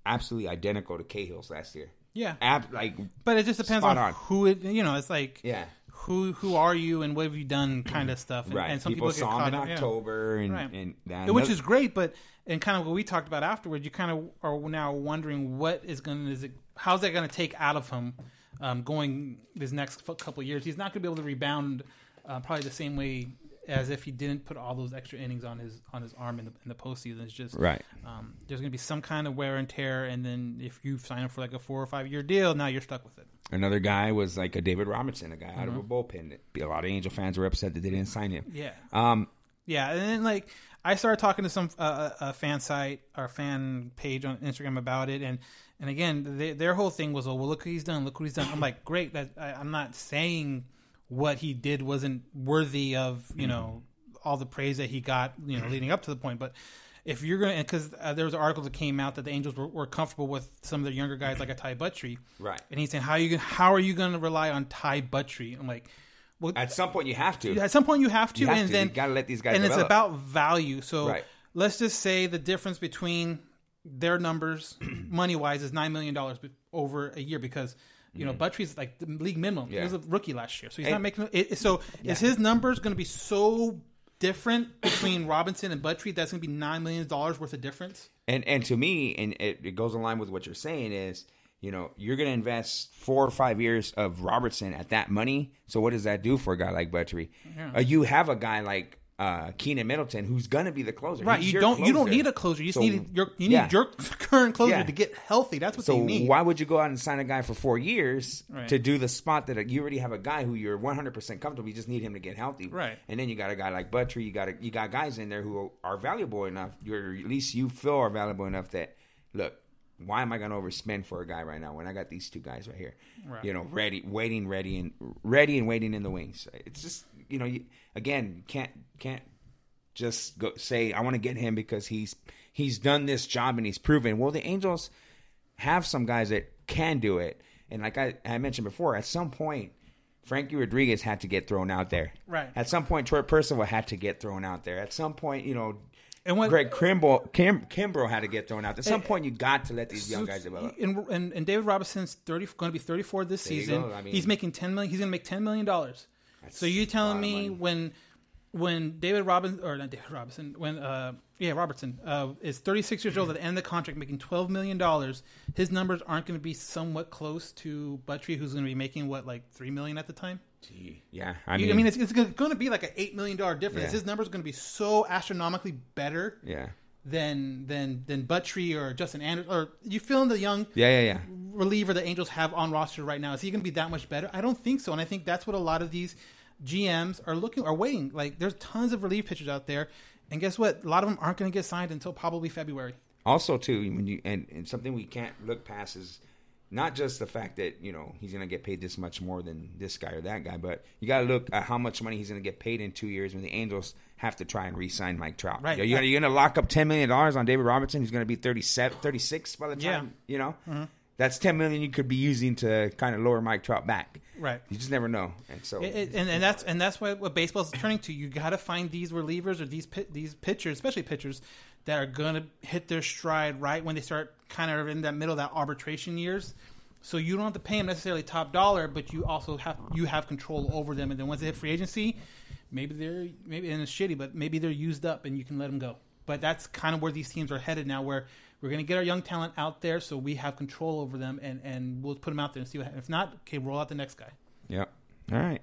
[SPEAKER 1] absolutely identical to Cahill's last year.
[SPEAKER 2] Yeah,
[SPEAKER 1] Ab- like
[SPEAKER 2] But it just depends on,
[SPEAKER 1] on.
[SPEAKER 2] who it. You know, it's like
[SPEAKER 1] yeah,
[SPEAKER 2] who who are you and what have you done, kind of stuff. And,
[SPEAKER 1] right.
[SPEAKER 2] and some
[SPEAKER 1] people,
[SPEAKER 2] people, get
[SPEAKER 1] saw
[SPEAKER 2] caught
[SPEAKER 1] him in
[SPEAKER 2] up, yeah.
[SPEAKER 1] October, and,
[SPEAKER 2] Right.
[SPEAKER 1] and that,
[SPEAKER 2] which is great. But and kind of what we talked about afterwards, you kind of are now wondering what is going to is it how's that going to take out of him um, going this next couple of years. He's not going to be able to rebound uh, probably the same way as if he didn't put all those extra innings on his on his arm in the, in the postseason. It's just
[SPEAKER 1] right.
[SPEAKER 2] um, there's going to be some kind of wear and tear, and then if you sign up for like a four or five year deal, now you're stuck with it.
[SPEAKER 1] Another guy was like a David Robinson, a guy out of
[SPEAKER 2] Mm-hmm.
[SPEAKER 1] a bullpen. A lot of Angel fans were upset that they didn't sign him.
[SPEAKER 2] Yeah.
[SPEAKER 1] Um,
[SPEAKER 2] Yeah, and then like I started talking to some uh, a fan site or fan page on Instagram about it, and and again, they, their whole thing was, "Oh, well, look what he's done. Look what he's done." I'm like, great. That I, I'm not saying what he did wasn't worthy of you know all the praise that he got you know leading up to the point, but. If you're gonna, because uh, there was an article that came out that the Angels were, were comfortable with some of their younger guys like a Ty Buttrey,
[SPEAKER 1] Right.
[SPEAKER 2] And he's saying, "How are you, how are you going to rely on Ty Buttrey?" I'm like, "Well,
[SPEAKER 1] at some point, you have to.
[SPEAKER 2] at some point you have to,
[SPEAKER 1] You have
[SPEAKER 2] and
[SPEAKER 1] to.
[SPEAKER 2] then
[SPEAKER 1] You gotta let these guys
[SPEAKER 2] And it's about value. So
[SPEAKER 1] Right.
[SPEAKER 2] let's just say the difference between their numbers, money wise, is nine million dollars over a year because. You know, Buttrey's like the league minimum.
[SPEAKER 1] Yeah.
[SPEAKER 2] He was a rookie last year, so he's
[SPEAKER 1] And-
[SPEAKER 2] not making. It, so is his numbers going to be so different between Robinson and Buttrey? That's going to be nine million dollars worth of difference.
[SPEAKER 1] And and to me, and it, it goes in line with what you're saying is, you know, you're going to invest four or five years of Robertson at that money. So what does that do for a guy like Buttrey? Uh, you have a guy like uh, Keynan Middleton who's going to be the closer.
[SPEAKER 2] Right.
[SPEAKER 1] He's
[SPEAKER 2] You don't. You don't need a closer. You just
[SPEAKER 1] So-
[SPEAKER 2] need your. You need
[SPEAKER 1] yeah.
[SPEAKER 2] your current closer
[SPEAKER 1] Yeah.
[SPEAKER 2] to get healthy. That's what
[SPEAKER 1] So
[SPEAKER 2] they need.
[SPEAKER 1] why would you go out and sign a guy for four years
[SPEAKER 2] Right.
[SPEAKER 1] to do the spot that you already have a guy who you're 100 percent comfortable? You just need him to get healthy,
[SPEAKER 2] Right.
[SPEAKER 1] And then you got a guy like Buttrey. You got a, you got guys in there who are valuable enough. You're at least you feel are valuable enough that look. Why am I going to overspend for a guy right now when I got these two guys right here?
[SPEAKER 2] Right.
[SPEAKER 1] You know, ready, waiting, ready, and ready and waiting in the wings. It's just you know, you, again, can't can't just go say I want to get him because he's he's done this job and he's proven. Well, the Angels have some guys that can do it, and like I, I mentioned before, at some point, Frankie Rodriguez had to get thrown out there.
[SPEAKER 2] Right.
[SPEAKER 1] At some point, Troy Percival had to get thrown out there. At some point, you know.
[SPEAKER 2] And when,
[SPEAKER 1] Greg Kimbrell, Kim, Kimbrough had to get thrown out. At some eh, point, you got to let these young guys develop.
[SPEAKER 2] And, and, and David Robinson's thirty going to be thirty four this
[SPEAKER 1] There
[SPEAKER 2] season.
[SPEAKER 1] I mean-
[SPEAKER 2] he's making ten million. He's going to make ten million dollars. So you telling me when when David Robinson or not David Robinson when uh yeah Robertson uh is thirty six years old at the end of the contract making twelve million dollars, his numbers aren't going to be somewhat close to Buttrey, who's going to be making what like three million at the time.
[SPEAKER 1] Gee, Yeah, I mean,
[SPEAKER 2] mean, I mean it's, it's going to be like an eight million dollar difference.
[SPEAKER 1] Yeah.
[SPEAKER 2] His numbers are going to be so astronomically better
[SPEAKER 1] yeah,
[SPEAKER 2] than than than Buttrey or Justin Anderson or you feeling the young
[SPEAKER 1] yeah, yeah, yeah.
[SPEAKER 2] reliever the Angels have on roster right now. Is he going to be that much better? I don't think so, and I think that's what a lot of these GMs are looking are waiting. Like there's tons of relief pitchers out there, and guess what? A lot of them aren't going to get signed until probably February.
[SPEAKER 1] also too when you and, and something we can't look past is not just the fact that you know he's going to get paid this much more than this guy or that guy, but you got to look at how much money he's going to get paid in two years when the Angels have to try and re-sign Mike Trout.
[SPEAKER 2] Right.
[SPEAKER 1] You're, you're, going to lock up ten million dollars on David Robertson, who's going to be 37, 36 by the time
[SPEAKER 2] Yeah.
[SPEAKER 1] you know. Mm-hmm. That's ten million you could be using to kind of lower Mike Trout back.
[SPEAKER 2] Right.
[SPEAKER 1] You just never know, and so
[SPEAKER 2] It, it- and, and that's and that's what, what baseball's turning to. You got to find these relievers or these these pitchers, especially pitchers, that are going to hit their stride right when they start kind of in that middle of that arbitration years. So you don't have to pay them necessarily top dollar, but you also have you have control over them. And then once they hit free agency, maybe they're maybe and it's shitty, but maybe they're used up and you can let them go. But that's kind of where these teams are headed now, where we're going to get our young talent out there, so we have control over them, and, and we'll put them out there and see what happens. If not, okay, roll out the next guy.
[SPEAKER 1] Yep. All right.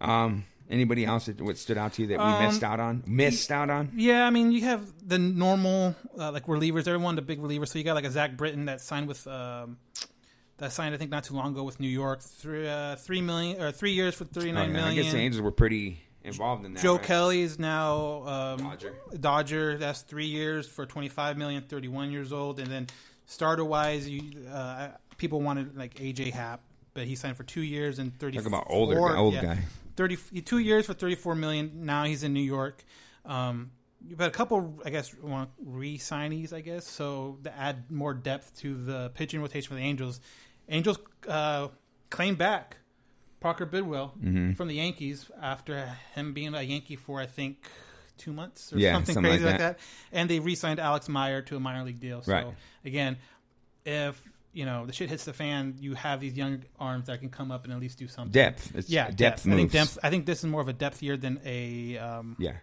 [SPEAKER 1] Um, anybody else that what stood out to you that we
[SPEAKER 2] Um,
[SPEAKER 1] missed out on? Missed out on?
[SPEAKER 2] Yeah, I mean, you have the normal uh, like relievers. Everyone the big relievers. So you got like a Zach Britton that signed with um, that signed I think not too long ago with New York. Three uh, three million or three years for thirty
[SPEAKER 1] Oh,
[SPEAKER 2] nine
[SPEAKER 1] yeah, I guess the Angels were pretty involved in that.
[SPEAKER 2] Joe
[SPEAKER 1] right?
[SPEAKER 2] Kelly is now um,
[SPEAKER 1] Dodger.
[SPEAKER 2] Dodger. That's three years for twenty five million. Thirty one years old, and then starter wise, you uh, people wanted like AJ Happ, but he signed for two years and thirty.
[SPEAKER 1] Talk about older guy- old guy.
[SPEAKER 2] 30, two years for 34 million. Now he's in New York. Um, you've had a couple, I guess, re-signees, I guess, so to add more depth to the pitching rotation for the Angels. Angels uh, claimed back Parker Bridwell
[SPEAKER 1] Mm-hmm.
[SPEAKER 2] from the Yankees after him being a Yankee for I think two months or
[SPEAKER 1] Yeah,
[SPEAKER 2] something,
[SPEAKER 1] something
[SPEAKER 2] crazy
[SPEAKER 1] like
[SPEAKER 2] like
[SPEAKER 1] that.
[SPEAKER 2] that. And they re-signed Alex Meyer to a minor league deal. So
[SPEAKER 1] Right.
[SPEAKER 2] again, if you know the shit hits the fan, you have these young arms that can come up and at least do something.
[SPEAKER 1] Depth. It's
[SPEAKER 2] Yeah,
[SPEAKER 1] depth,
[SPEAKER 2] I think depth. I think this is more of a depth year than a um,
[SPEAKER 1] Yeah.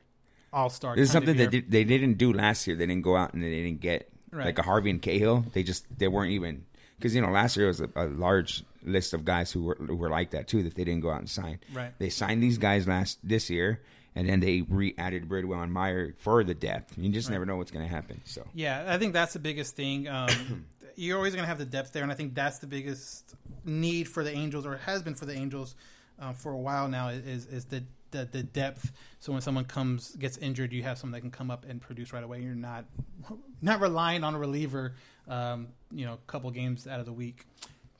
[SPEAKER 2] all star.
[SPEAKER 1] This is something that did, they didn't do last year. They didn't go out and they didn't get
[SPEAKER 2] Right.
[SPEAKER 1] like a Harvey and Cahill. They just they weren't even because you know last year was a, a large list of guys who were who were like that too that they didn't go out and sign.
[SPEAKER 2] Right.
[SPEAKER 1] They signed these guys last this year, and then they re-added Bridwell and Meyer for the depth. You just never know what's going to happen. So
[SPEAKER 2] Yeah, I think that's the biggest thing. Um, you're always going to have the depth there, and I think that's the biggest need for the Angels, or has been for the Angels um, for a while now. Is is the, the the depth. So when someone comes gets injured, you have someone that can come up and produce right away. You're not not relying on a reliever. Um, you know, a couple games out of the week.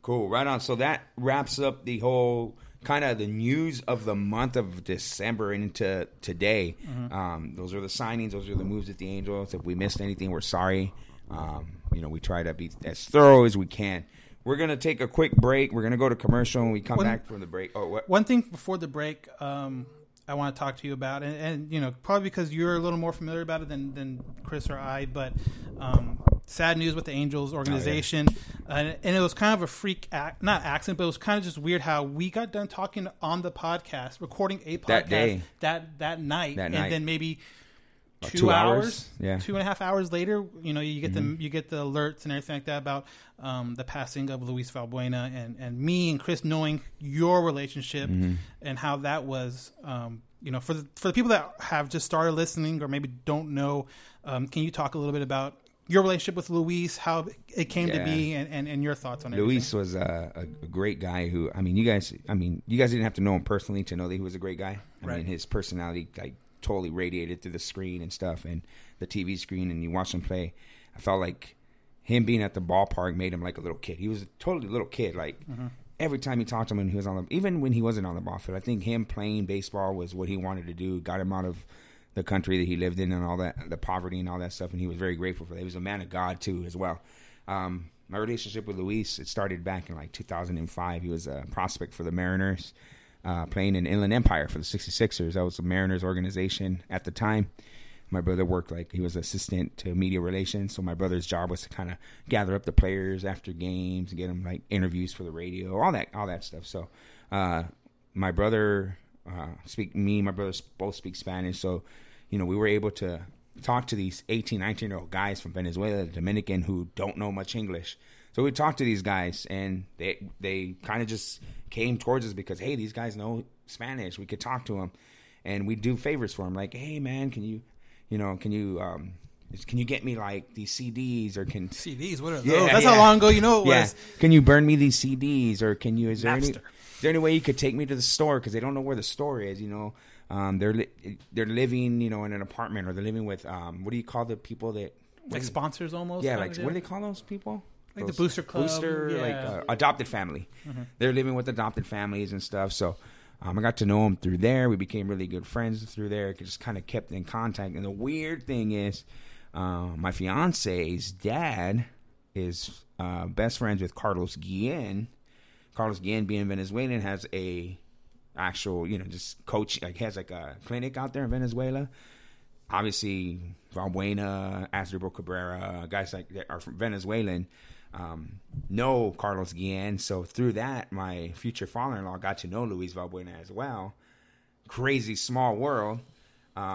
[SPEAKER 1] Cool, right on. So that wraps up the whole kind of the news of the month of December into today. Um, those are the signings. Those are the moves at the Angels. If we missed anything, we're sorry. Um, you know, we try to be as thorough as we can. We're gonna take a quick break. We're gonna go to commercial when we come
[SPEAKER 2] One-
[SPEAKER 1] back from the break. Oh, what?
[SPEAKER 2] One thing before the break, um, I want to talk to you about, and, and you know, probably because you're a little more familiar about it than, than Chris or I, but um, sad news with the Angels organization, and, and it was kind of a freak act, not accident, but it was kind of just weird how we got done talking on the podcast, recording a podcast
[SPEAKER 1] That day.
[SPEAKER 2] that that night,
[SPEAKER 1] That
[SPEAKER 2] and
[SPEAKER 1] night.
[SPEAKER 2] then maybe. Two,
[SPEAKER 1] two
[SPEAKER 2] hours,
[SPEAKER 1] hours? Yeah. Mm-hmm.
[SPEAKER 2] two and a half hours later, you know, you get the you get the alerts and everything like that about um, the passing of Luis Valbuena and, and me and Chris knowing your relationship
[SPEAKER 1] Mm-hmm.
[SPEAKER 2] and how that was. Um, you know, for the for the people that have just started listening or maybe don't know, um, can you talk a little bit about your relationship with Luis, how it came to be, and, and, and your thoughts on it?
[SPEAKER 1] Luis was a, a, a great guy who I mean you guys I mean you guys didn't have to know him personally to know that he was a great guy. I
[SPEAKER 2] Right.
[SPEAKER 1] mean his personality like totally radiated through the screen and stuff and the TV screen and you watch him play. I felt like him being at the ballpark made him like a little kid. He was a totally little kid. Like every time you talked to him when he was on the even when he wasn't on the ball field, I think him playing baseball was what he wanted to do. Got him out of the country that he lived in and all that the poverty and all that stuff and he was very grateful for that. He was a man of God too as well. Um, my relationship with Luis it started back in like 2005. He was a prospect for the Mariners, uh, playing in Inland Empire for the 66ers. That was the Mariners organization at the time. My brother worked like he was assistant to media relations, so my brother's job was to kind of gather up the players after games, and get them like interviews for the radio, all that, all that stuff. So, uh, my brother uh, speak me, and my brothers both speak Spanish, so you know we were able to talk to these 18, 19 year old guys from Venezuela, the Dominican, who don't know much English. So we talked to these guys, and they they kind of just came towards us because hey, these guys know Spanish. We could talk to them, and we do favors for them. Like, hey, man, can you, you know, can you um, can you get me like these CDs or can
[SPEAKER 2] CDs, what are those?
[SPEAKER 1] Yeah,
[SPEAKER 2] That's
[SPEAKER 1] yeah.
[SPEAKER 2] how long ago you know it
[SPEAKER 1] yeah.
[SPEAKER 2] was.
[SPEAKER 1] Can you burn me these CDs, or can you? Is there any? Is there any way you could take me to the store because they don't know where the store is? You know, um, they're li- they're living, you know, in an apartment, or they're living with um, what do you call the people that?
[SPEAKER 2] Like sponsors almost.
[SPEAKER 1] yeah, like what do they call those people?
[SPEAKER 2] Like the booster club,
[SPEAKER 1] booster, like uh, adopted family. They're living with adopted families and stuff. So um, I got to know them through there. We became really good friends through there. Just kind of kept in contact. And the weird thing is, uh, my fiance's dad is uh, best friends with Carlos Guillen. Carlos Guillen, being Venezuelan, has a actual, you know, just coach, like has like a clinic out there in Venezuela. Obviously, Valbuena, Asdrubal Cabrera, guys like that are from Venezuelan, um, know Carlos Guillen. So through that, my future father-in-law got to know Luis Valbuena as well. Crazy small world.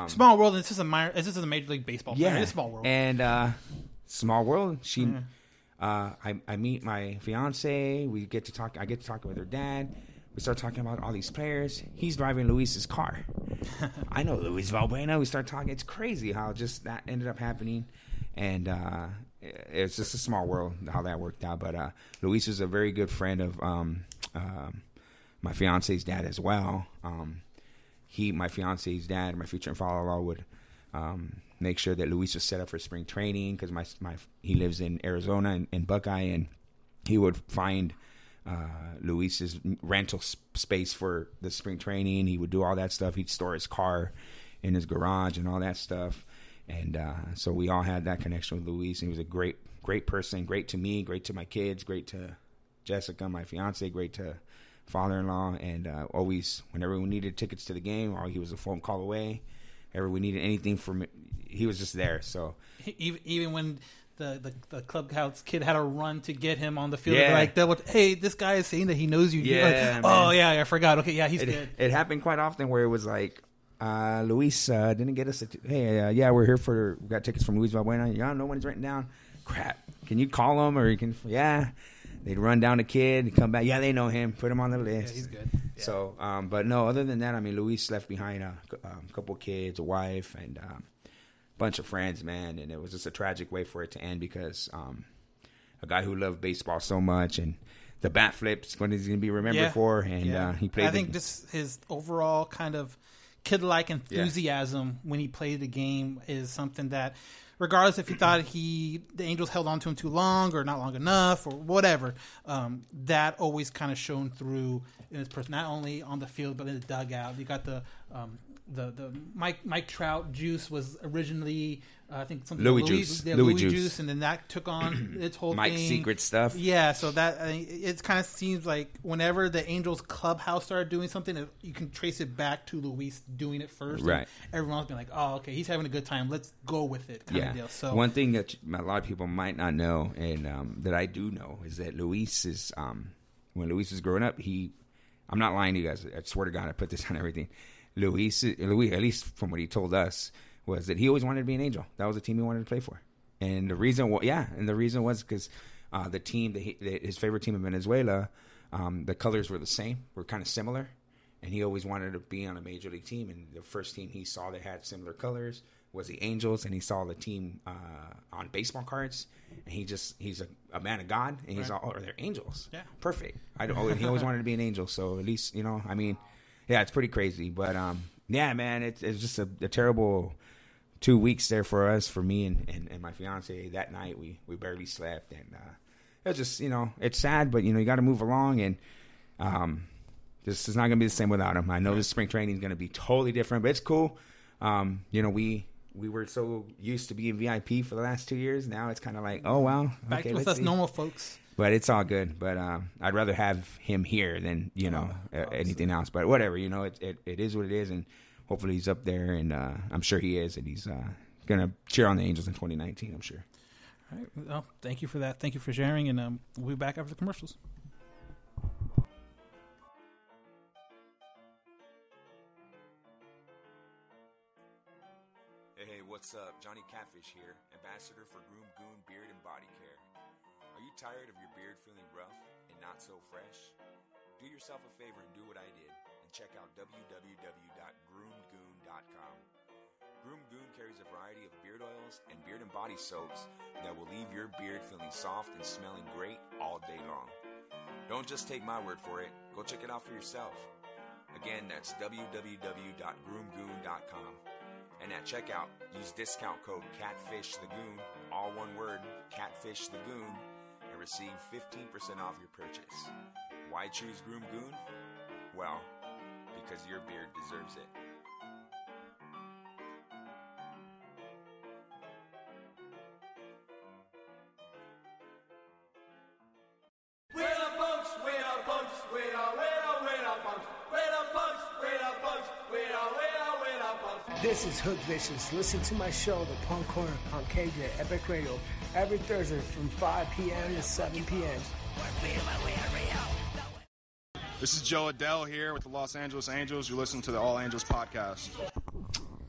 [SPEAKER 2] Small world. And this is a minor. This is a major league baseball. player.
[SPEAKER 1] Yeah,
[SPEAKER 2] It's small world.
[SPEAKER 1] And uh, small world. She, uh, I, I meet my fiance. We get to talk. I get to talk with her dad. We start talking about all these players. He's driving Luis's car. I know Luis Valbuena. We start talking. It's crazy how just that ended up happening, and uh, it's just a small world how that worked out. But uh, Luis is a very good friend of um, um, my fiance's dad as well. Um, he, my fiance's dad, my future father-in-law would um, make sure that Luis was set up for spring training because my my he lives in Arizona in, in Buckeye, and he would find uh, Luis's rental s- space for the spring training. He would do all that stuff. He'd store his car in his garage and all that stuff. And uh, so we all had that connection with Luis. He was a great, great person. Great to me. Great to my kids. Great to Jessica, my fiance. Great to father-in-law. And uh, always, whenever we needed tickets to the game, or he was a phone call away. Ever we needed anything from, he was just there. So
[SPEAKER 2] even even when the, the, the clubhouse kid had a run to get him on the field,
[SPEAKER 1] Yeah.
[SPEAKER 2] like that. Hey, this guy is saying that he knows you.
[SPEAKER 1] Yeah,
[SPEAKER 2] like, oh yeah, I forgot. Okay, yeah, he's
[SPEAKER 1] it,
[SPEAKER 2] good.
[SPEAKER 1] it happened quite often where it was like uh, Luis uh, didn't get us. A t- hey, uh, yeah, we're here for we got tickets from Luis Valbuena. Yeah, no one's written down. Crap. Can you call him or you can? Yeah, they'd run down the kid, come back. Yeah, they know him. Put him on the list.
[SPEAKER 2] Yeah, he's good. Yeah.
[SPEAKER 1] So, um, but no, other than that, I mean, Luis left behind a, um, couple kids, a wife, and um, bunch of friends, man. And it was just a tragic way for it to end because um, a guy who loved baseball so much and the bat flips, what he's going to be remembered for, and
[SPEAKER 2] yeah.
[SPEAKER 1] uh, he played.
[SPEAKER 2] I
[SPEAKER 1] the-
[SPEAKER 2] think just his overall kind of kid-like enthusiasm when he played the game is something that, regardless if you thought he the Angels held on to him too long or not long enough or whatever, um, that always kind of shone through in his person. Not only on the field but in the dugout. You got the. Um, the, the Mike Mike Trout juice was originally uh, I think something
[SPEAKER 1] Louis juice.
[SPEAKER 2] yeah,
[SPEAKER 1] Louis
[SPEAKER 2] Louis
[SPEAKER 1] juice.
[SPEAKER 2] juice, and then that took on its whole
[SPEAKER 1] Mike's
[SPEAKER 2] thing.
[SPEAKER 1] secret stuff.
[SPEAKER 2] Yeah, so that I mean, it kind of seems like whenever the Angels clubhouse started doing something, it- you can trace it back to Luis doing it first.
[SPEAKER 1] Right.
[SPEAKER 2] Everyone's been like, "Oh, okay, he's having a good time. Let's go with it." Kind
[SPEAKER 1] yeah.
[SPEAKER 2] of deal. So
[SPEAKER 1] one thing that a lot of people might not know, and um, that I do know, is that Luis is um, when Luis was growing up, he. I'm not lying to you guys. I swear to God, I put this on everything. Luis, Luis, at least from what he told us, was that he always wanted to be an Angel. That was the team he wanted to play for, and the reason, yeah, and the reason was because uh, the team, that he, that his favorite team in Venezuela, um, the colors were the same, were kind of similar, and he always wanted to be on a major league team. And the first team he saw that had similar colors was the Angels, and he saw the team uh, on baseball cards, and he just he's a, a man of God, and he's all, oh, they're Angels,
[SPEAKER 2] Yeah.
[SPEAKER 1] perfect. I don't, he always wanted to be an Angel, so at least you know, I mean, yeah, it's pretty crazy, but um, yeah, man, it's it's just a, a terrible two weeks there for us, for me and, and, and my fiance. That night we we barely slept, and uh, it's just you know it's sad, but you know you got to move along, and um, this is not gonna be the same without him. I know this spring training is gonna be totally different, but it's cool. Um, you know we. We were so used to being VIP for the last two years. Now it's kind of like, oh wow,
[SPEAKER 2] back
[SPEAKER 1] okay,
[SPEAKER 2] with
[SPEAKER 1] let's
[SPEAKER 2] us
[SPEAKER 1] see.
[SPEAKER 2] normal folks.
[SPEAKER 1] But it's all good. But um, I'd rather have him here than you know uh, anything else. But whatever, you know, it, it it is what it is, and hopefully he's up there, and uh, I'm sure he is, and he's uh, gonna cheer on the Angels in 2019. I'm sure.
[SPEAKER 2] All right. Well, thank you for that. Thank you for sharing, and um, we'll be back after the commercials.
[SPEAKER 1] Hey, what's up? Johnny Catfish here, ambassador for Groom tired of your beard feeling rough and not so fresh? Do yourself a favor and do what I did and check out www.groomgoon.com. Groom Goon carries a variety of beard oils and beard and body soaps that will leave your beard feeling soft and smelling great all day long. Don't just take my word for it, go check it out for yourself. Again, that's www.groomgoon.com. And at checkout, use discount code CATFISH the Goon, all one word, CATFISH the Goon. And receive 15% off your purchase. Why choose Groom Goon? Well, because your beard deserves it.
[SPEAKER 3] Is Hook Vicious. Listen to my show, The Punk Corner, on KJ Epic Radio, every Thursday from 5 p.m. to 7 p.m.
[SPEAKER 4] This is Jo Adell here with the Los Angeles Angels. You're listening to the All Angels podcast.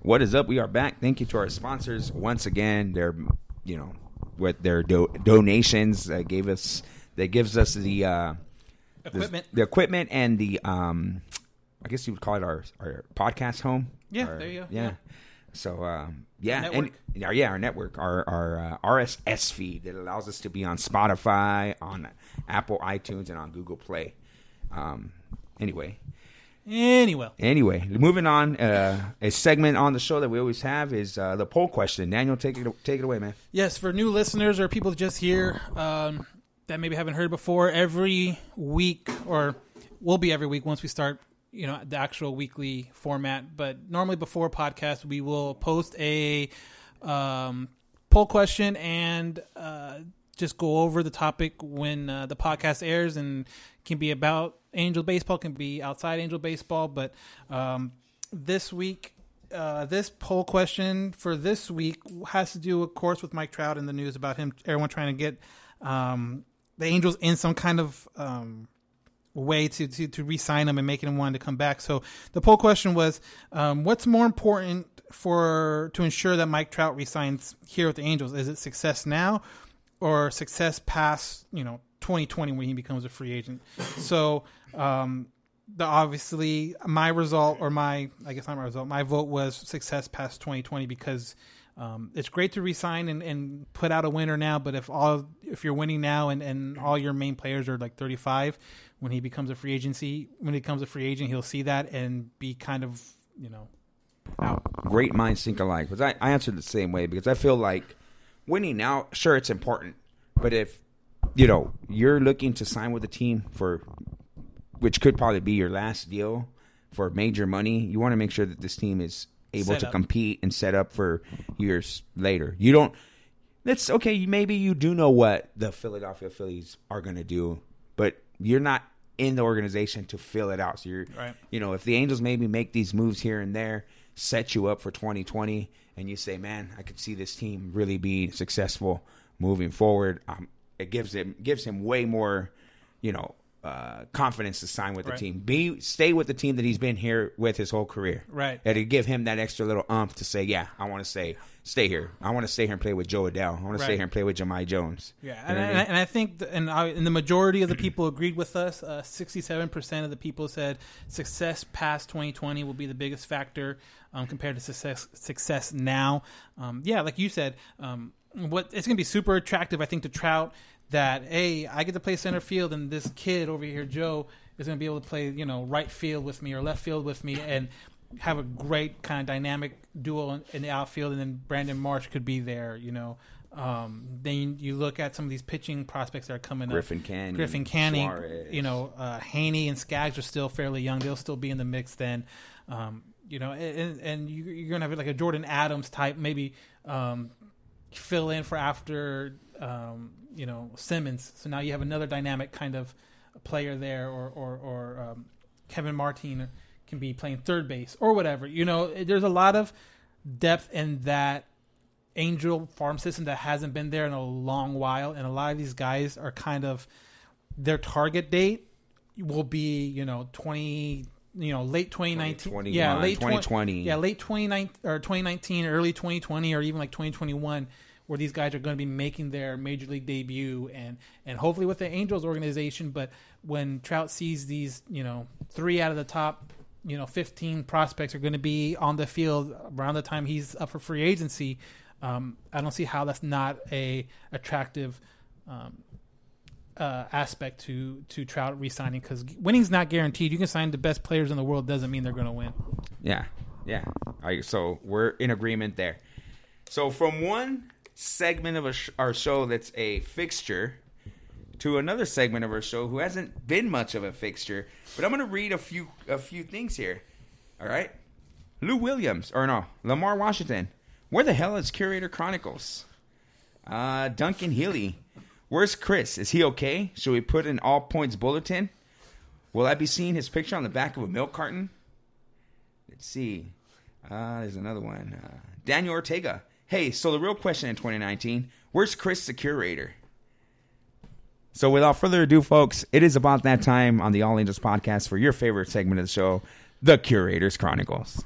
[SPEAKER 1] What is up? We are back. Thank you to our sponsors once again. They're, you know, with their do- donations that gave us that gives us the uh, the-
[SPEAKER 2] Equipment.
[SPEAKER 1] the, equipment, and the um, I guess you would call it our our podcast home.
[SPEAKER 2] Yeah,
[SPEAKER 1] Our-
[SPEAKER 2] there you go.
[SPEAKER 1] Yeah.
[SPEAKER 2] Yeah.
[SPEAKER 1] So um, yeah,
[SPEAKER 2] Our
[SPEAKER 1] and
[SPEAKER 2] network.
[SPEAKER 1] yeah, yeah, our network, our our uh, RSS feed that allows us to be on Spotify, on Apple iTunes, and on Google Play. Um, anyway,
[SPEAKER 2] Anyway,
[SPEAKER 1] Anyway, moving on. Uh, a segment on the show that we always have is uh, the poll question. Daniel, take it take it away, man.
[SPEAKER 2] yes, for new listeners or people just here um, that maybe haven't heard before, every week or will be every week once we start, you know, the actual weekly format. But normally before podcast, we will post a um, poll question and uh, just go over the topic when uh, the podcast airs, and can be about Angel baseball, can be outside Angel baseball, but um, this week uh, this poll question for this week has to do, of course, with Mike Trout and the news about him. Everyone trying to get um, the Angels in some kind of um, way to, to to re-sign him and making him want to come back. So the poll question was, um, what's more important for to ensure that Mike Trout resigns here with the Angels? Is it success now or success past you know 2020 when he becomes a free agent? So. Um, the obviously my result or my I guess not my result my vote was success past 2020 because um, it's great to resign and, and put out a winner now but if all if you're winning now and, and all your main players are like 35 when he becomes a free agency when he becomes a free agent he'll see that and be kind of you know out
[SPEAKER 1] Great minds think alike. Because I, I answered the same way because I feel like winning now, sure, it's important, but if you know you're looking to sign with a team for which could probably be your last deal for major money, you want to make sure that this team is able
[SPEAKER 2] Set
[SPEAKER 1] to
[SPEAKER 2] up.
[SPEAKER 1] compete and set up for years later. You don't. That's okay. Maybe you do know what the Philadelphia Phillies are going to do, but you're not in the organization to fill it out. So you're,
[SPEAKER 2] Right.
[SPEAKER 1] you know, if the Angels maybe make these moves here and there, set you up for 2020, and you say, "Man, I could see this team really be successful moving forward." Um, it gives him gives him way more, you know, uh, confidence to sign with
[SPEAKER 2] Right.
[SPEAKER 1] the team. Be stay with the team that he's been here with his whole career.
[SPEAKER 2] Right.
[SPEAKER 1] It'd give him that extra little umph to say, "Yeah, I want to stay stay here. I want to stay here and play with Jo Adell. I want to stay here and play with Jahmai Jones."
[SPEAKER 2] Yeah,
[SPEAKER 1] You
[SPEAKER 2] and,
[SPEAKER 1] know what I mean?
[SPEAKER 2] and I think, the, and, I, and the majority of the people agreed with us. Uh, Sixty-seven percent of the people said success past 2020 will be the biggest factor um, compared to success success now. Um, yeah, like you said, um, what it's going to be super attractive, I think, to Trout that hey, I get to play center field, and this kid over here, Joe, is going to be able to play you know right field with me or left field with me, and have a great kind of dynamic duo in, in the outfield, and then Brandon Marsh could be there, you know. Um, then you look at some of these pitching prospects that are coming
[SPEAKER 1] Griffin
[SPEAKER 2] up.
[SPEAKER 1] Canning,
[SPEAKER 2] Griffin Canning,
[SPEAKER 1] Suarez.
[SPEAKER 2] you know, uh, Heaney and Skaggs are still fairly young. They'll still be in the mix then. Um, you know, and, and you, you're going to have like a Jordyn Adams type, maybe um, fill in for after, um, you know, Simmons. So now you have another dynamic kind of player there, or, or, or um, Kevin Maitan can be playing third base or whatever. You know, there's a lot of depth in that Angel farm system that hasn't been there in a long while, and a lot of these guys are kind of their target date will be you know twenty you know late 2019 yeah late
[SPEAKER 1] 2020.
[SPEAKER 2] yeah late 2019 or 2019 early 2020 or even like 2021 where these guys are going to be making their major league debut and and hopefully with the Angels organization but when Trout sees these you know three out of the top you know 15 prospects are going to be on the field around the time he's up for free agency um, I don't see how that's not a attractive um, uh, aspect to to Trout re-signing because winning's not guaranteed. You can sign the best players in the world doesn't mean they're going to win.
[SPEAKER 1] Yeah, yeah. So we're in agreement there. So from one segment of sh- our show that's a fixture to another segment of our show who hasn't been much of a fixture, but I'm going to read a few a few things here. All right, Lou Williams or no Lamar Washington. Where the hell is Curator Chronicles? Uh, Duncan Healy. Where's Chris? Is he okay? Should we put an all points bulletin? Will I be seeing his picture on the back of a milk carton? Let's see. Uh, there's another one. Uh, Daniel Ortega. Hey, so the real question in 2019 where's Chris the curator? So without further ado, folks, it is about that time on the All Angels podcast for your favorite segment of the show, The Curator's Chronicles.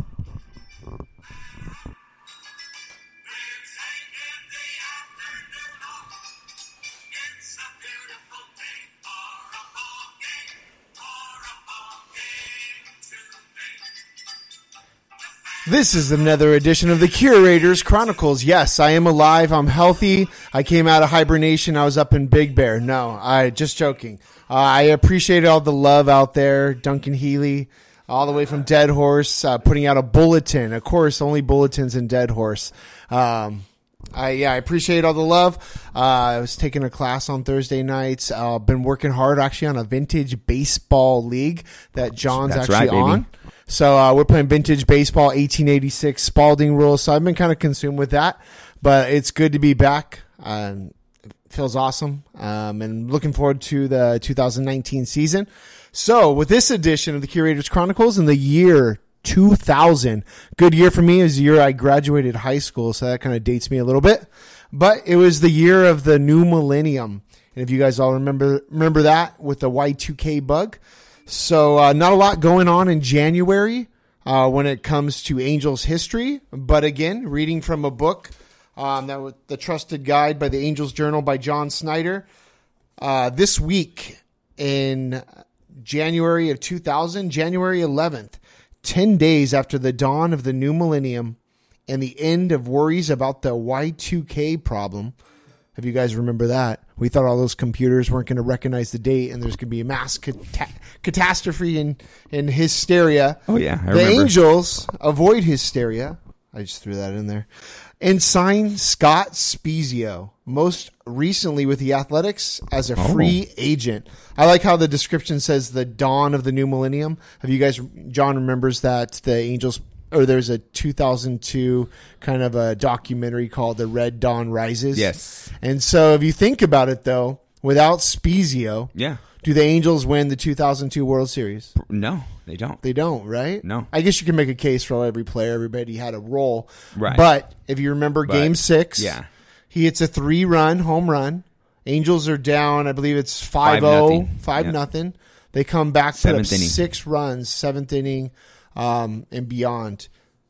[SPEAKER 5] This is another edition of the Curator's Chronicles. Yes, I am alive. I'm healthy. I came out of hibernation. I was up in Big Bear. No, I just joking. Uh, I appreciate all the love out there. Duncan Healy, all the way from Dead Horse, uh, putting out a bulletin. Of course, only bulletins in Dead Horse. Um, I yeah, I appreciate all the love. Uh, I was taking a class on Thursday nights. Uh, been working hard actually on a vintage baseball league that John's
[SPEAKER 1] That's
[SPEAKER 5] actually
[SPEAKER 1] right,
[SPEAKER 5] on. So uh, we're playing vintage baseball, 1886 Spalding rules. So I've been kind of consumed with that, but it's good to be back. Um, feels awesome, um, and looking forward to the 2019 season. So with this edition of the Curators Chronicles in the year 2000, good year for me. Is the year I graduated high school, so that kind of dates me a little bit. But it was the year of the new millennium, and if you guys all remember remember that with the Y2K bug. So uh, not a lot going on in January uh, when it comes to Angels history, but again, reading from a book um, that was the Trusted Guide by the Angels Journal by John Snyder. Uh, this week in January of 2000, January 11th, 10 days after the dawn of the new millennium and the end of worries about the Y2K problem. If you guys remember that, we thought all those computers weren't going to recognize the date, and there's going to be a mass cata- catastrophe and, and hysteria.
[SPEAKER 1] Oh, yeah, I
[SPEAKER 5] the
[SPEAKER 1] remember.
[SPEAKER 5] Angels avoid hysteria. I just threw that in there. And sign Scott Spiezio, most recently with the Athletics as a oh. free agent. I like how the description says the dawn of the new millennium. Have you guys, John remembers that the Angels, or there's a 2002 kind of a documentary called The Red Dawn Rises.
[SPEAKER 1] Yes.
[SPEAKER 5] And so if you think about it though, without Spiezio,
[SPEAKER 1] Yeah.
[SPEAKER 5] do the Angels win the 2002 World Series?
[SPEAKER 1] No, they don't.
[SPEAKER 5] They don't, right?
[SPEAKER 1] No.
[SPEAKER 5] I guess you can make a case for every player. Everybody had a role.
[SPEAKER 1] Right.
[SPEAKER 5] But if you remember game six,
[SPEAKER 1] yeah.
[SPEAKER 5] he hits a three run home run. Angels are down, I believe it's 5 0,
[SPEAKER 1] nothing.
[SPEAKER 5] 5
[SPEAKER 1] Yep.
[SPEAKER 5] They come back, put up
[SPEAKER 1] inning.
[SPEAKER 5] six runs, seventh inning, um, and beyond.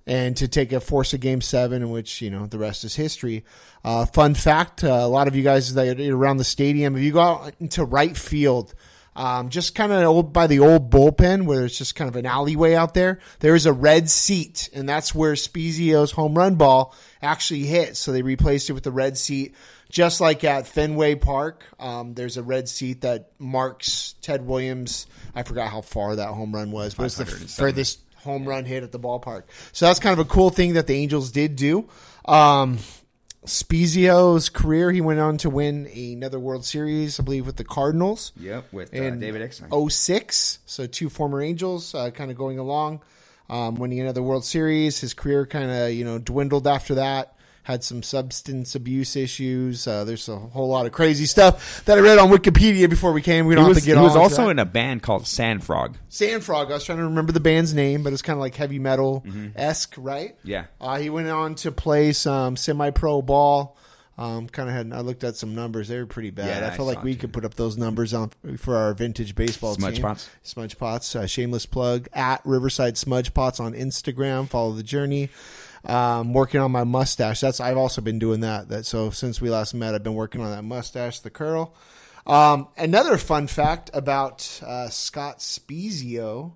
[SPEAKER 5] And to take a force of game seven, in which, you know, the rest is history. Uh, fun fact uh, a lot of you guys that are around the stadium, if you go out into right field, um, just kind of old by the old bullpen where it's just kind of an alleyway out there. There is a red seat, and that's where Spiezio's home run ball actually hit. So they replaced it with the red seat, just like at Fenway Park. Um, there's a red seat that marks Ted Williams. I forgot how far that home run was, but it's the furthest home run hit at the ballpark. So that's kind of a cool thing that the Angels did do. Um, Spiezio's career, he went on to win another World Series, I believe, with the Cardinals
[SPEAKER 1] Yep, with uh, David Eckstein.
[SPEAKER 5] 06. So two former Angels uh, kind of going along, um, winning another World Series. His career kind of, you know, dwindled after that. Had some substance abuse issues. Uh, there's a whole lot of crazy stuff that I read on Wikipedia before we came. We don't
[SPEAKER 1] was,
[SPEAKER 5] have to get
[SPEAKER 1] he was also
[SPEAKER 5] that.
[SPEAKER 1] in a band called Sandfrog.
[SPEAKER 5] Sandfrog. I was trying to remember the band's name, but it's kind of like heavy metal esque, right?
[SPEAKER 1] Mm-hmm. Yeah.
[SPEAKER 5] Uh, he went on to play some semi pro ball. Um, kind of had. I looked at some numbers. They were pretty bad.
[SPEAKER 1] Yeah,
[SPEAKER 5] I
[SPEAKER 1] I
[SPEAKER 5] felt like we
[SPEAKER 1] it,
[SPEAKER 5] could put up those numbers on for our vintage baseball
[SPEAKER 1] Smudge
[SPEAKER 5] team.
[SPEAKER 1] Pots.
[SPEAKER 5] Smudge Pots. Uh, shameless plug at Riverside Smudge Pots on Instagram. Follow the journey. Um, working on my mustache. That's I've also been doing that. That so since we last met, I've been working on that mustache, the curl. Um, another fun fact about uh, Scott Spiezio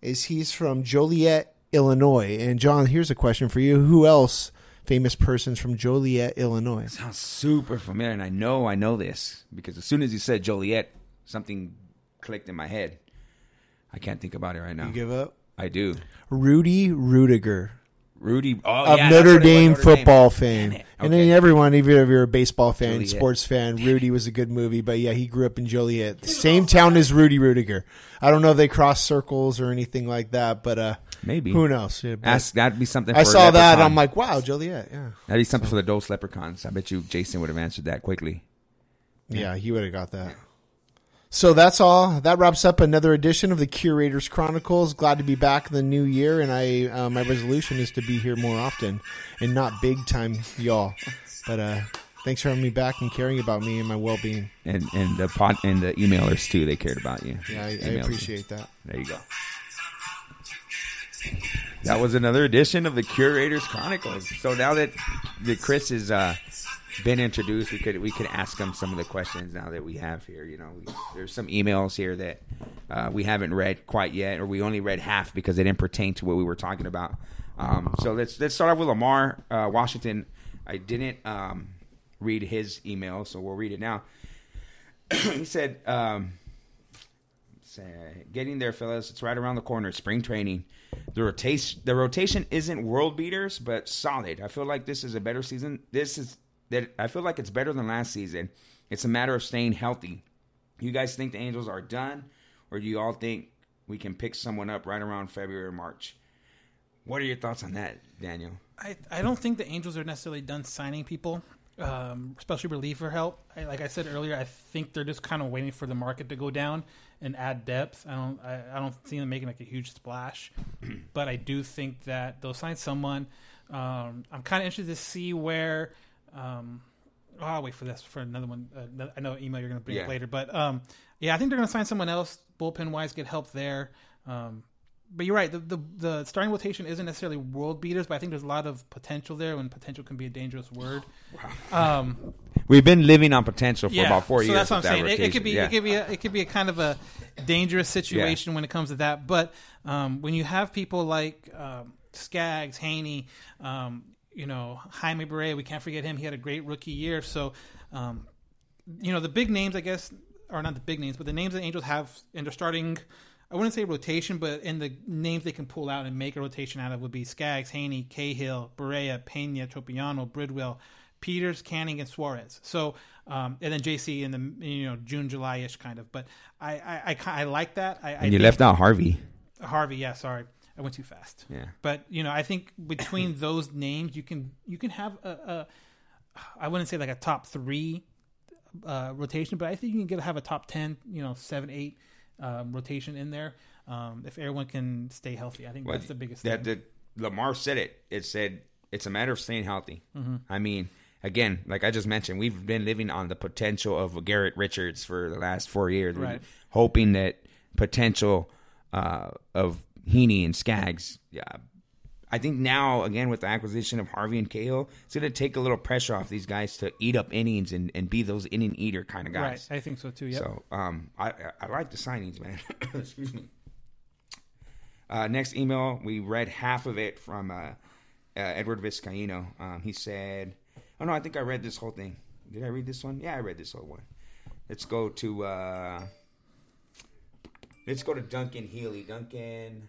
[SPEAKER 5] is he's from Joliet, Illinois. And John, here's a question for you: Who else, famous persons from Joliet, Illinois?
[SPEAKER 1] Sounds super familiar, and I know I know this because as soon as you said Joliet, something clicked in my head. I can't think about it right now.
[SPEAKER 5] You give up.
[SPEAKER 1] I do.
[SPEAKER 5] Rudy Ruettiger.
[SPEAKER 1] Rudy oh,
[SPEAKER 5] of
[SPEAKER 1] yeah,
[SPEAKER 5] Notre
[SPEAKER 1] it
[SPEAKER 5] Dame
[SPEAKER 1] Notre Dame.
[SPEAKER 5] football fame.
[SPEAKER 1] Damn it.
[SPEAKER 5] And then everyone, even if you're a baseball fan,
[SPEAKER 1] Joliet.
[SPEAKER 5] sports fan, Rudy was a good movie. But yeah, he grew up in Joliet, the same town as Rudy Ruettiger. I don't know if they cross circles or anything like that, but uh,
[SPEAKER 1] Maybe.
[SPEAKER 5] who knows? Yeah,
[SPEAKER 1] Ask, that'd be something.
[SPEAKER 5] I saw that. I'm like, wow, Joliet. Yeah,
[SPEAKER 1] that'd be something for the Dose Leprechauns. I bet you Jason would have answered that quickly.
[SPEAKER 5] yeah, he would have got that. So that's all. That wraps up another edition of the Curators Chronicles. Glad to be back in the new year, and I uh, my resolution is to be here more often and not big time y'all. But uh, thanks for having me back and caring about me and my well being.
[SPEAKER 1] And and the pot and the emailers too. They cared about you.
[SPEAKER 5] Yeah, I, I
[SPEAKER 1] you.
[SPEAKER 5] appreciate that.
[SPEAKER 1] There you go. That was another edition of the Curators Chronicles. So now that that Chris is. uh, been introduced, we could we could ask him some of the questions now that we have here. You know, we, there's some emails here that uh, we haven't read quite yet, or we only read half because they didn't pertain to what we were talking about. Um, so let's let's start off with Lamar uh, Washington. I didn't um, read his email, so we'll read it now. he said. Um, getting there, fellas. It's right around the corner. Spring training. The rotation, the rotation isn't world beaters, but solid. I feel like this is a better season. This is that. I feel like it's better than last season. It's a matter of staying healthy. You guys think the Angels are done, or do you all think we can pick someone up right around February or March? What are your thoughts on that, Daniel?
[SPEAKER 2] I, I don't think the Angels are necessarily done signing people, um, especially reliever help. I, like I said earlier, I think they're just kind of waiting for the market to go down and add depth. I don't I, I don't see them making like a huge splash, but I do think that they'll sign someone. Um, I'm kind of interested to see where. Um, oh, I'll wait for this for another one. Uh, I know email you're going to bring
[SPEAKER 1] Yeah.
[SPEAKER 2] up later, but um, yeah, I think they're going to sign someone else bullpen wise, get help there. Um, but you're right. The, the the starting rotation isn't necessarily world beaters, but I think there's a lot of potential there. When potential can be a dangerous word. Um,
[SPEAKER 1] We've been living on potential for
[SPEAKER 2] yeah,
[SPEAKER 1] about four
[SPEAKER 2] so
[SPEAKER 1] years.
[SPEAKER 2] that's what I'm saying. It, it could be
[SPEAKER 1] Yeah.
[SPEAKER 2] it could be a, it could be a kind of a dangerous situation when it comes to that. But um, when you have people like um, Skaggs, Heaney, um, you know Jaime Barría, we can't forget him. He had a great rookie year. So um, you know the big names, I guess, are not the big names, but the names the Angels have in their starting. I wouldn't say rotation, but in the names they can pull out and make a rotation out of would be Skaggs, Heaney, Cahill, Barría, Pena, Tropeano, Bridwell, Peters, Canning, and Suarez. So, um, and then JC in the you know June, July ish kind of. But I I, I, I like that. I, I
[SPEAKER 1] you left out Harvey.
[SPEAKER 2] Harvey. Yeah, sorry, I went too fast.
[SPEAKER 1] Yeah.
[SPEAKER 2] But you know, I think between those names, you can you can have a, a I wouldn't say like a top three uh, rotation, but I think you can get have a top ten, you know, seven, eight um, rotation in there um, if everyone can stay healthy. I think
[SPEAKER 1] Well,
[SPEAKER 2] that's the biggest
[SPEAKER 1] That
[SPEAKER 2] thing.
[SPEAKER 1] the, Lamar said it. It said it's a matter of staying healthy.
[SPEAKER 2] Mm-hmm.
[SPEAKER 1] I mean, again, like I just mentioned, we've been living on the potential of Garrett Richards for the last four years,
[SPEAKER 2] Right.
[SPEAKER 1] hoping that potential uh, of Heaney and Skaggs. Yeah, I think now again with the acquisition of Harvey and Cahill, it's going to take a little pressure off these guys to eat up innings and, and be those inning eater kind of guys.
[SPEAKER 2] Right, I think so too. Yeah.
[SPEAKER 1] So um, I, I like the signings, man. Excuse me. Uh, next email, we read half of it from uh, uh, Edward Vizcaino. Um, he said, "Oh no, I think I read this whole thing. Did I read this one? Yeah, I read this whole one. Let's go to uh, let's go to Duncan Healy. Duncan,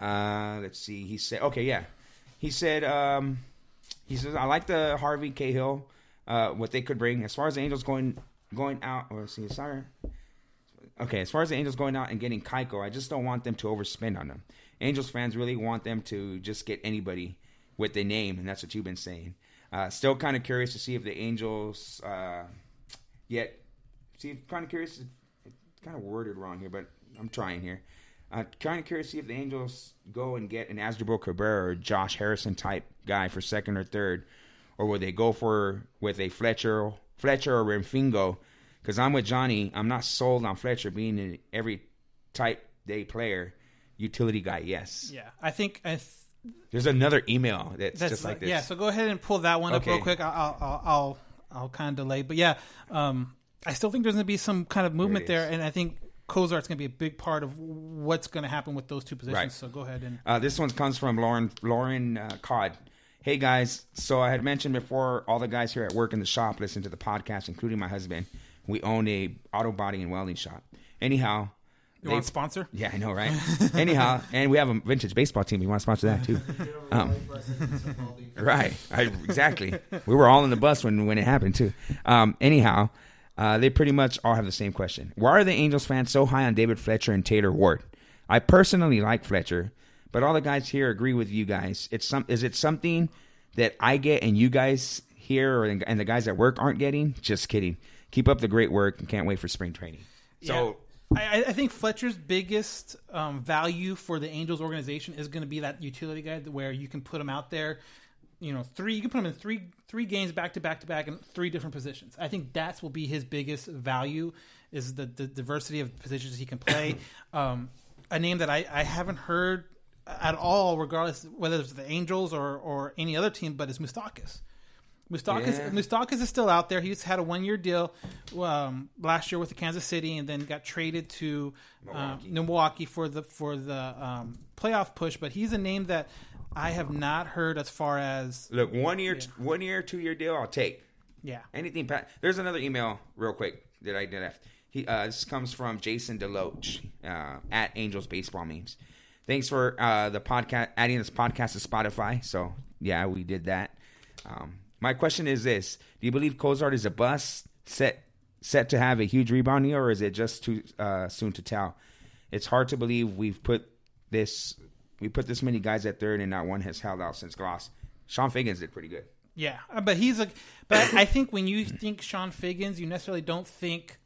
[SPEAKER 1] uh, let's see. He said, okay, yeah. He said, um, he says, I like the Harvey Cahill, uh, what they could bring as far as the Angels going going out. Or see, sorry. Okay, as far as the Angels going out and getting Keuchel, I just don't want them to overspend on them. Angels fans really want them to just get anybody with the name, and that's what you've been saying. Uh, still kind of curious to see if the Angels uh, yet. See, kind of curious. Kind of worded wrong here, but I'm trying here. Uh, kind of curious to see if the Angels go and get an Asdrubal Cabrera or Josh Harrison type guy for second or third, or will they go for with a Fletcher, Fletcher or Rengifo? Because I'm with Johnny. I'm not sold on Fletcher being an every type day player, utility guy. Yes.
[SPEAKER 2] yeah, I think I. Th-
[SPEAKER 1] There's another email that's,
[SPEAKER 2] That's
[SPEAKER 1] just like this.
[SPEAKER 2] Yeah, so go ahead and pull that one up real quick. I'll I'll I'll, I'll, I'll kind of delay, but yeah, um, I still think there's going to be some kind of movement
[SPEAKER 1] There
[SPEAKER 2] there, and I think Cozart's going to be a big part of what's going to happen with those two positions.
[SPEAKER 1] Right.
[SPEAKER 2] So go ahead and
[SPEAKER 1] Uh, this one comes from Lauren Lauren uh, Cod. Hey guys, so I had mentioned before all the guys here at work in the shop listen to the podcast, including my husband. We own a auto body and welding shop. Anyhow,
[SPEAKER 2] You want a sponsor?
[SPEAKER 1] Yeah, I know, right? Anyhow, and we have a vintage baseball team. We want to sponsor that too. Um, right, I, exactly. We were all in the bus when when it happened too. Um, anyhow, uh, they pretty much all have the same question. Why are the Angels fans so high on David Fletcher and Taylor Ward? I personally like Fletcher, but all the guys here agree with you guys. It's some. Is it something that I get and you guys here or, and the guys at work aren't getting? Just kidding. Keep up the great work and can't wait for spring training. So.
[SPEAKER 2] I, I think Fletcher's biggest um, value for the Angels organization is going to be that utility guy where you can put him out there. You know, three you can put him in three three games back to back to back in three different positions. I think that's will be his biggest value is the, the diversity of positions he can play. um, a name that I, I haven't heard at all, regardless whether it's the Angels or or any other team, but it's Moustakas. Moustakas,
[SPEAKER 1] Yeah.
[SPEAKER 2] Moustakas is still out there. He's had a one year deal um, last year with the Kansas City, and then got traded to um, Milwaukee for the for the um, playoff push. But he's a name that I have not heard as far as
[SPEAKER 1] Look, one year, one year, two year deal, I'll take.
[SPEAKER 2] yeah.
[SPEAKER 1] Anything. pa- There's another email, real quick, that I did have. He, uh, this comes from Jason Deloach uh, at Angels Baseball Memes. Thanks for uh, the podcast, adding this podcast to Spotify. So yeah, we did that. Um, my question is this: Do you believe Cozart is a bust, set set to have a huge rebound year, or is it just too uh, soon to tell? It's hard to believe we've put this we put this many guys at third, and not one has held out since Glaus. Chone Figgins did pretty good.
[SPEAKER 2] Yeah, uh, but he's a. But I think when you think Chone Figgins, you necessarily don't think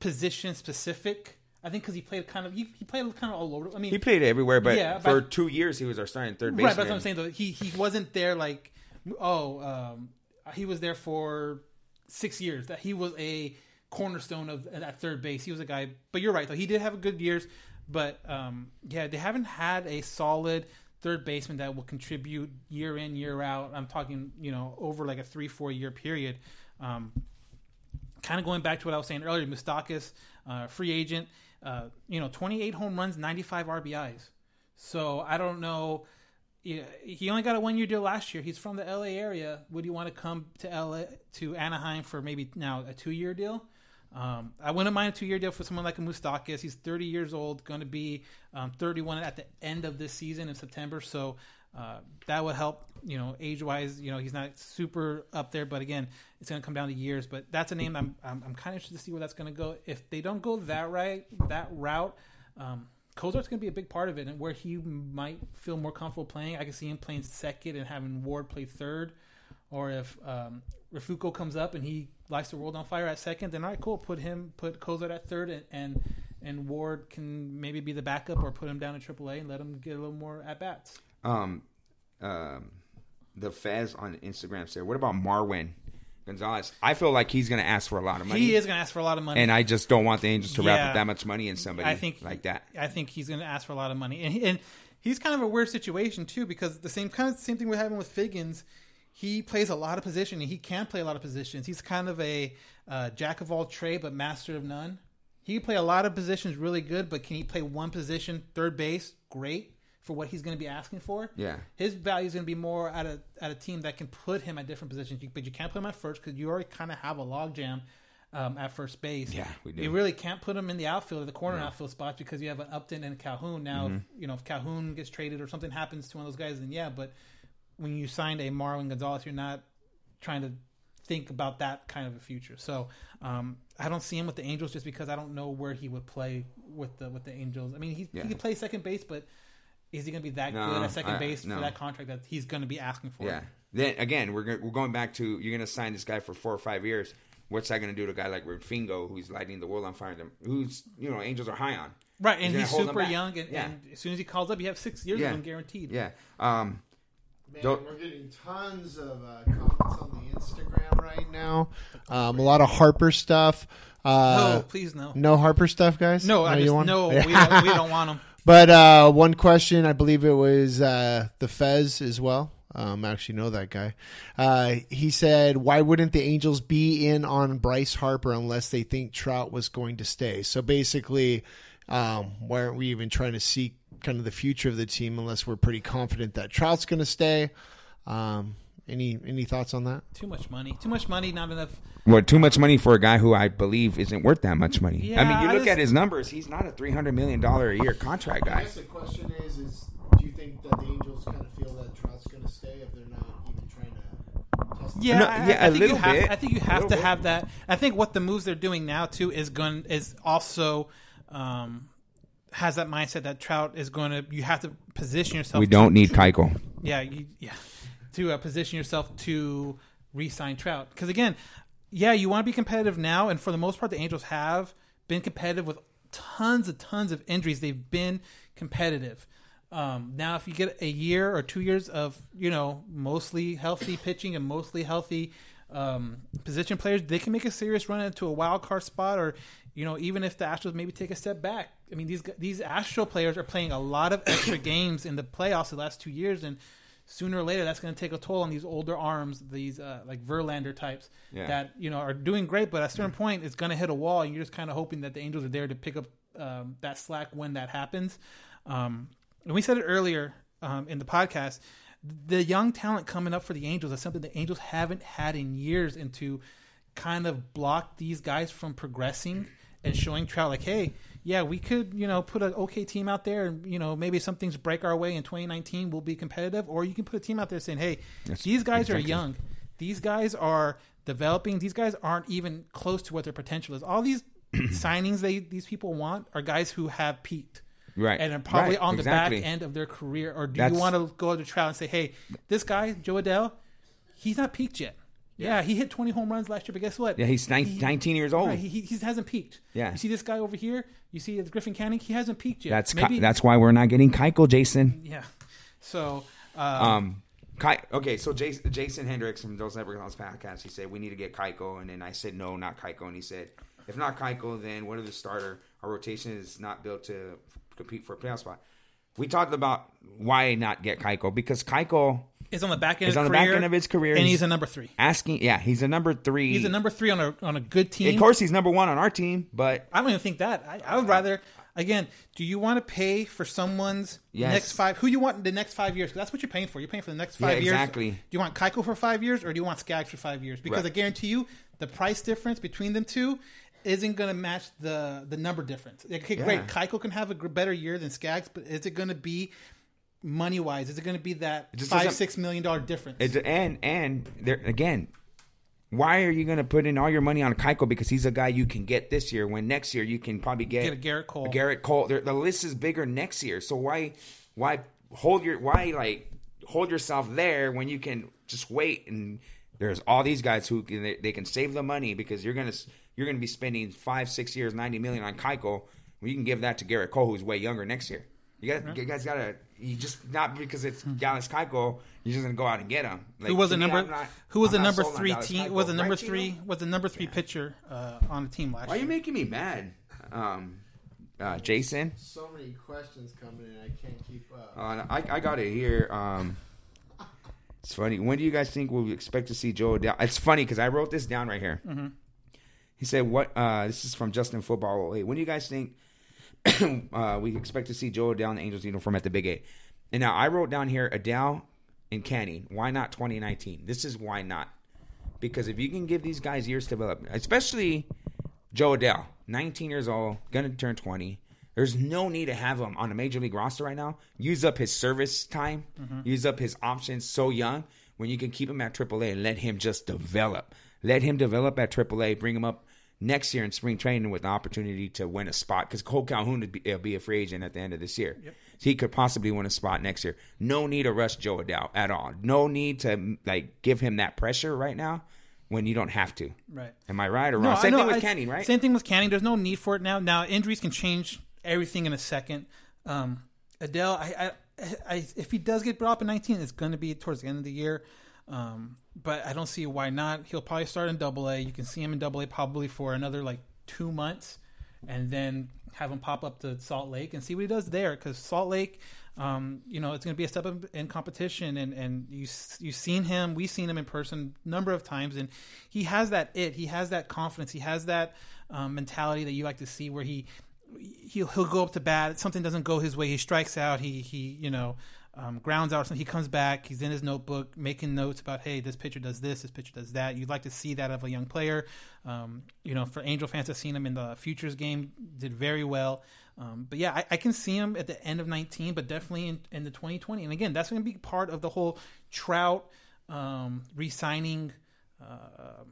[SPEAKER 2] position specific. I think because he played kind of he, he played kind of all over. I mean,
[SPEAKER 1] He played everywhere, but
[SPEAKER 2] Yeah,
[SPEAKER 1] for
[SPEAKER 2] but-
[SPEAKER 1] two years he was our starting third
[SPEAKER 2] right.
[SPEAKER 1] baseman.
[SPEAKER 2] But that's what I'm saying. Though he he wasn't there like oh um, he was there for six years. That he was a cornerstone of at third base. He was a guy. But you're right though. He did have good years. But um, yeah, they haven't had a solid third baseman that will contribute year in year out. I'm talking you know over like a three four year period. Um, kind of going back to what I was saying earlier, Moustakas, uh, free agent, uh, you know, 28 home runs, 95 RBIs. So I don't know. He only got a one year deal last year. He's from the LA area. Would you want to come to LA to Anaheim for maybe now a two year deal? Um, I wouldn't mind a two year deal for someone like a Moustakas. He's 30 years old, going to be um, 31 at the end of this season in September. So uh, that would help, you know, age wise. You know, he's not super up there, but again, it's going to come down to years. But that's a name I'm I'm, I'm kind of interested to see where that's going to go. If they don't go that right, that route, um, Cozart's going to be a big part of it, and where he might feel more comfortable playing, I can see him playing second and having Ward play third. Or if um, Rafuko comes up and he lights the world on fire at second, then all right, cool. Put him, put Cozart at third, and, and and Ward can maybe be the backup, or put him down to AAA and let him get a little more at bats.
[SPEAKER 1] Um, um, the Fez on Instagram said, "What about Marwin Gonzalez? I feel like he's going to ask for a lot of money.
[SPEAKER 2] He is going to ask for a lot of money,
[SPEAKER 1] and I just don't want the Angels to wrap up that much money in somebody
[SPEAKER 2] I think
[SPEAKER 1] like that.
[SPEAKER 2] I think he's going to ask for a lot of money, and and he's kind of a weird situation too because the same kind of same thing we're having with Figgins. He plays a lot of position, and he can play a lot of positions. He's kind of a uh, jack of all trade, but master of none. He can play a lot of positions really good, but can he play one position, third base? Great for what he's going to be asking for.
[SPEAKER 1] Yeah.
[SPEAKER 2] his value is going to be more at a at a team that can put him at different positions. But you can't put him at first because you already kind of have a logjam um, at first base.
[SPEAKER 1] Yeah, we do.
[SPEAKER 2] You really can't put him in the outfield or the corner outfield spots because you have an Upton and Calhoun. Now,
[SPEAKER 1] Mm-hmm.
[SPEAKER 2] if, you know, if Calhoun gets traded or something happens to one of those guys, then yeah. But when you signed a Marwin Gonzalez, you're not trying to think about that kind of a future. So um, I don't see him with the Angels just because I don't know where he would play with the with the Angels. I mean, he,
[SPEAKER 1] Yeah.
[SPEAKER 2] he could play second base, but is he going to be that
[SPEAKER 1] No,
[SPEAKER 2] good at second
[SPEAKER 1] I-
[SPEAKER 2] base
[SPEAKER 1] no.
[SPEAKER 2] for that contract that he's going to be asking for?
[SPEAKER 1] Yeah. Then again, we're go- we're going back to you're going to sign this guy for four or five years. What's that going to do to a guy like Fingo, who's lighting the world on fire? Them, who's you know Angels are high on.
[SPEAKER 2] Right, and
[SPEAKER 1] gonna
[SPEAKER 2] he's super young, and,
[SPEAKER 1] Yeah.
[SPEAKER 2] and as soon as he calls up, you have six years
[SPEAKER 1] Yeah.
[SPEAKER 2] of him guaranteed.
[SPEAKER 1] Yeah. Um,
[SPEAKER 5] Man,
[SPEAKER 1] Don't-
[SPEAKER 5] we're getting tons of uh, comments on the Instagram right now. Um, a lot of Harper stuff. Uh,
[SPEAKER 2] no, please no.
[SPEAKER 5] no Harper stuff, guys.
[SPEAKER 2] No, I
[SPEAKER 5] you
[SPEAKER 2] just
[SPEAKER 5] want-
[SPEAKER 2] no. We don't, we don't want him.
[SPEAKER 5] But uh, one question, I believe it was uh, the Fez as well. Um, I actually know that guy. Uh, he said, "Why wouldn't the Angels be in on Bryce Harper unless they think Trout was going to stay?" So basically, um, why aren't we even trying to seek kind of the future of the team unless we're pretty confident that Trout's going to stay? Um, Any any thoughts on that?
[SPEAKER 2] Too much money. Too much money. Not enough.
[SPEAKER 1] Well, too much money for a guy who I believe isn't worth that much money.
[SPEAKER 2] Yeah, I
[SPEAKER 1] mean, you
[SPEAKER 2] I
[SPEAKER 1] look
[SPEAKER 2] just-
[SPEAKER 1] at his numbers; he's not a three hundred million dollar a year contract guy.
[SPEAKER 5] I guess the question is: Is do you think that the Angels kind of feel that Trout's going to stay if they're not even trying to test?
[SPEAKER 2] Yeah,
[SPEAKER 1] No,
[SPEAKER 2] I,
[SPEAKER 1] yeah,
[SPEAKER 2] I
[SPEAKER 1] a
[SPEAKER 2] think
[SPEAKER 1] little
[SPEAKER 2] you have,
[SPEAKER 1] bit.
[SPEAKER 2] I think you have to
[SPEAKER 1] bit.
[SPEAKER 2] have that. I think what the moves they're doing now too is going is also um, has that mindset that Trout is going to. You have to position yourself.
[SPEAKER 1] We don't need Keuchel.
[SPEAKER 2] yeah, you, yeah, to uh, position yourself to re-sign Trout. Because again, yeah, you want to be competitive now, and for the most part, the Angels have been competitive with tons and tons of injuries. They've been competitive. Um, now, if you get a year or two years of you know mostly healthy pitching and mostly healthy um, position players, they can make a serious run into a wild card spot, or you know even if the Astros maybe take a step back. I mean these these Astro players are playing a lot of extra games in the playoffs the last two years, and sooner or later that's going to take a toll on these older arms, these uh, like Verlander types
[SPEAKER 1] Yeah.
[SPEAKER 2] that you know are doing great, but at a certain point it's going to hit a wall, and you're just kind of hoping that the Angels are there to pick up um, that slack when that happens. Um, and we said it earlier um, in the podcast. The young talent coming up for the Angels is something the Angels haven't had in years, and to kind of block these guys from progressing and showing Trout like, hey, yeah, we could, you know, put an okay team out there, and you know, maybe some things break our way in 2019, we'll be competitive, or you can put a team out there saying, hey, these guys are young, these guys are developing, these guys aren't even close to what their potential is. All these signings they these people want are guys who have peaked.
[SPEAKER 1] Right.
[SPEAKER 2] And are probably
[SPEAKER 1] Right,
[SPEAKER 2] on the
[SPEAKER 1] exactly.
[SPEAKER 2] back end of their career. Or do
[SPEAKER 1] That's-
[SPEAKER 2] you want to go to trial and say, hey, this guy, Jo Adell, he's not peaked yet. Yeah, he hit 20 home runs last year, but guess what?
[SPEAKER 1] Yeah, he's nine- 19 years old.
[SPEAKER 2] Right, he, he, he hasn't peaked.
[SPEAKER 1] Yeah.
[SPEAKER 2] You see this guy over here? You see Griffin Canning? He hasn't peaked yet.
[SPEAKER 1] That's
[SPEAKER 2] Maybe,
[SPEAKER 1] that's why we're not getting Keuchel, Jason.
[SPEAKER 2] Yeah. So, uh,
[SPEAKER 1] Um, Kai, okay, so Jason, Jason Hendricks from Those Never Gone podcast, he said we need to get Keuchel, and then I said no, not Keuchel, and he said if not Keuchel, then what are the starter? Our rotation is not built to compete for a playoff spot. We talked about why not get Keuchel because Keuchel
[SPEAKER 2] is on the back end
[SPEAKER 1] He's
[SPEAKER 2] of
[SPEAKER 1] on
[SPEAKER 2] his
[SPEAKER 1] the back end of his career.
[SPEAKER 2] And
[SPEAKER 1] He's-
[SPEAKER 2] he's a number three.
[SPEAKER 1] asking, yeah, he's a number three.
[SPEAKER 2] He's a number three on a, on a good team.
[SPEAKER 1] Of course, he's number one on our team, but
[SPEAKER 2] I don't even think that. I, I would rather again. Do you want to pay for someone's
[SPEAKER 1] Yes.
[SPEAKER 2] next five? Who you want in the next five years? 'Cause that's what you're paying for. You're paying for the next
[SPEAKER 1] Yeah,
[SPEAKER 2] five years.
[SPEAKER 1] exactly.
[SPEAKER 2] Do you want Keuchel for five years, or do you want Skaggs for five years? Because
[SPEAKER 1] Right.
[SPEAKER 2] I guarantee you, the price difference between them two isn't going to match the the number difference. Okay, great.
[SPEAKER 1] Yeah.
[SPEAKER 2] Keuchel can have a better year than Skaggs, but is it going to be money wise? Is it going to be that five six million dollar difference?
[SPEAKER 1] It's, and and there again, why are you going to put in all your money on Keuchel because he's a guy you can get this year when next year you can probably get,
[SPEAKER 2] Get a Gerrit Cole.
[SPEAKER 1] a Gerrit Cole. The, the list is bigger next year, so why why hold your why like hold yourself there when you can just wait and there's all these guys who can, they, they can save the money because you're gonna you're gonna be spending five six years ninety million on Keuchel. Well, you can give that to Gerrit Cole who's way younger next year. You got you guys gotta you just not because it's Dallas Keuchel you're just gonna go out and get him. Like,
[SPEAKER 2] who was
[SPEAKER 1] to
[SPEAKER 2] the number?
[SPEAKER 1] Not-
[SPEAKER 2] who was
[SPEAKER 1] I'm
[SPEAKER 2] the number
[SPEAKER 1] sold
[SPEAKER 2] three team? Was the number
[SPEAKER 1] Right, Chino?
[SPEAKER 2] three? Was the number three pitcher uh, on the team last
[SPEAKER 1] Why are
[SPEAKER 2] year?
[SPEAKER 1] you making me mad, um, uh, Jason?
[SPEAKER 5] So many questions coming in, I can't keep up.
[SPEAKER 1] Uh, I, I got it here. Um, it's funny. When do you guys think we'll expect to see Jo Adell? It's funny because I wrote this down right here. He said, "What? Uh, this is from Justin Football. Hey, when do you guys think uh, we expect to see Jo Adell in the Angels uniform at the Big A?" And now I wrote down here Adell and Canning. Why not 2019? This is why not. Because if you can give these guys years to develop, especially Jo Adell, 19 years old, gonna turn 20. There's no need to have him on a major league roster right now. Use up his service time, use up his options so young when you can keep him at AAA and let him just develop. Let him develop at AAA, bring him up next year in spring training with the opportunity to win a spot because Kole Calhoun will be, will be a free agent at the end of this year. So he could possibly win a spot next year. No need to rush Jo Adell at all. No need to like give him that pressure right now when you don't have to.
[SPEAKER 2] Right.
[SPEAKER 1] Am I right or wrong? Same thing with
[SPEAKER 2] I-
[SPEAKER 1] Canning, right?
[SPEAKER 2] Same thing with Canning. There's no need for it now. Now injuries can change everything in a second. Um, Adell, I, I, I, if he does get brought up in 19, it's going to be towards the end of the year. Um, but I don't see why not. He'll probably start in Double A. You can see him in Double A probably for another like two months, and then have him pop up to Salt Lake and see what he does there. Because Salt Lake, um, you know, it's going to be a step up in competition, and and you you've seen him, we've seen him in person a number of times, and he has that it, he has that confidence, he has that um, mentality that you like to see, where he he'll he'll go up to bat, something doesn't go his way, he strikes out, he he you know. Um, grounds out or something. He comes back, he's in his notebook making notes about, hey, this pitcher does this, this pitcher does that. You'd like to see that of a young player. Um, you know, for Angel fans, I've seen him in the Futures game, did very well. Um, but yeah, I, I, can see him at the end of 19, but definitely in, in the 2020. And again, that's going to be part of the whole Trout um, re-signing, uh,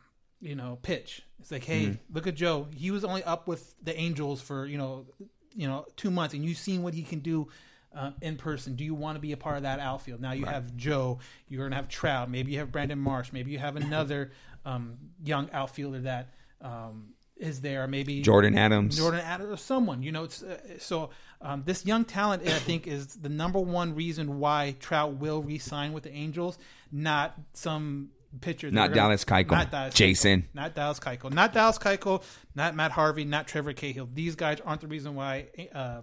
[SPEAKER 2] you know, pitch. It's like, hey, mm-hmm. look at Joe. He was only up with the Angels for you know, you know, two months, and you've seen what he can do uh, in person? Do you want to be a part of that outfield? Now you right. have Joe. You're going to have Trout. Maybe you have Brandon Marsh. Maybe you have another um, young outfielder that um, is there. Maybe
[SPEAKER 1] Jordyn Adams.
[SPEAKER 2] Jordyn Adams or someone. You know, it's, uh, so um, this young talent, I think, is the number one reason why Trout will re-sign with the Angels, not some pitcher.
[SPEAKER 1] Not Dallas Keuchel. Not Dallas Jason.
[SPEAKER 2] Keuchel, not Dallas Keuchel. Not Dallas Keuchel. Not Matt Harvey. Not Trevor Cahill. These guys aren't the reason why uh,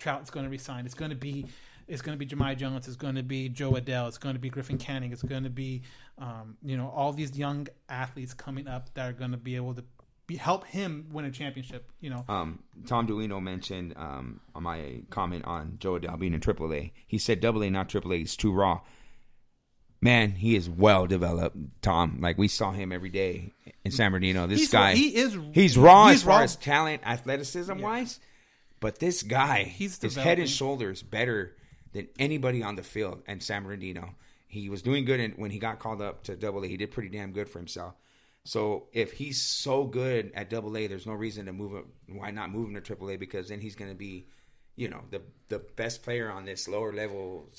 [SPEAKER 2] Trout's going to resign. It's going to be it's going to be Jahmai Jones. It's going to be Jo Adell. It's going to be Griffin Canning. It's going to be um, you know all these young athletes coming up that are going to be able to be, help him win a championship. You know,
[SPEAKER 1] um, Tom Duino mentioned um, on my comment on Jo Adell being in AAA. He said Double A, not AAA. He's too raw. Man, he is well developed, Tom. Like we saw him every day in San Bernardino. This
[SPEAKER 2] he's,
[SPEAKER 1] guy,
[SPEAKER 2] he is
[SPEAKER 1] he's raw he's as far raw. as talent, athleticism yeah. wise. But this guy,
[SPEAKER 2] he's
[SPEAKER 1] his head and shoulders better than anybody on the field and San Bernardino. He was doing good in, when he got called up to Double A. He did pretty damn good for himself. So if he's so good at Double A, there's no reason to move him. Why not move him to Triple A? Because then he's going to be, you know, the the best player on this lower level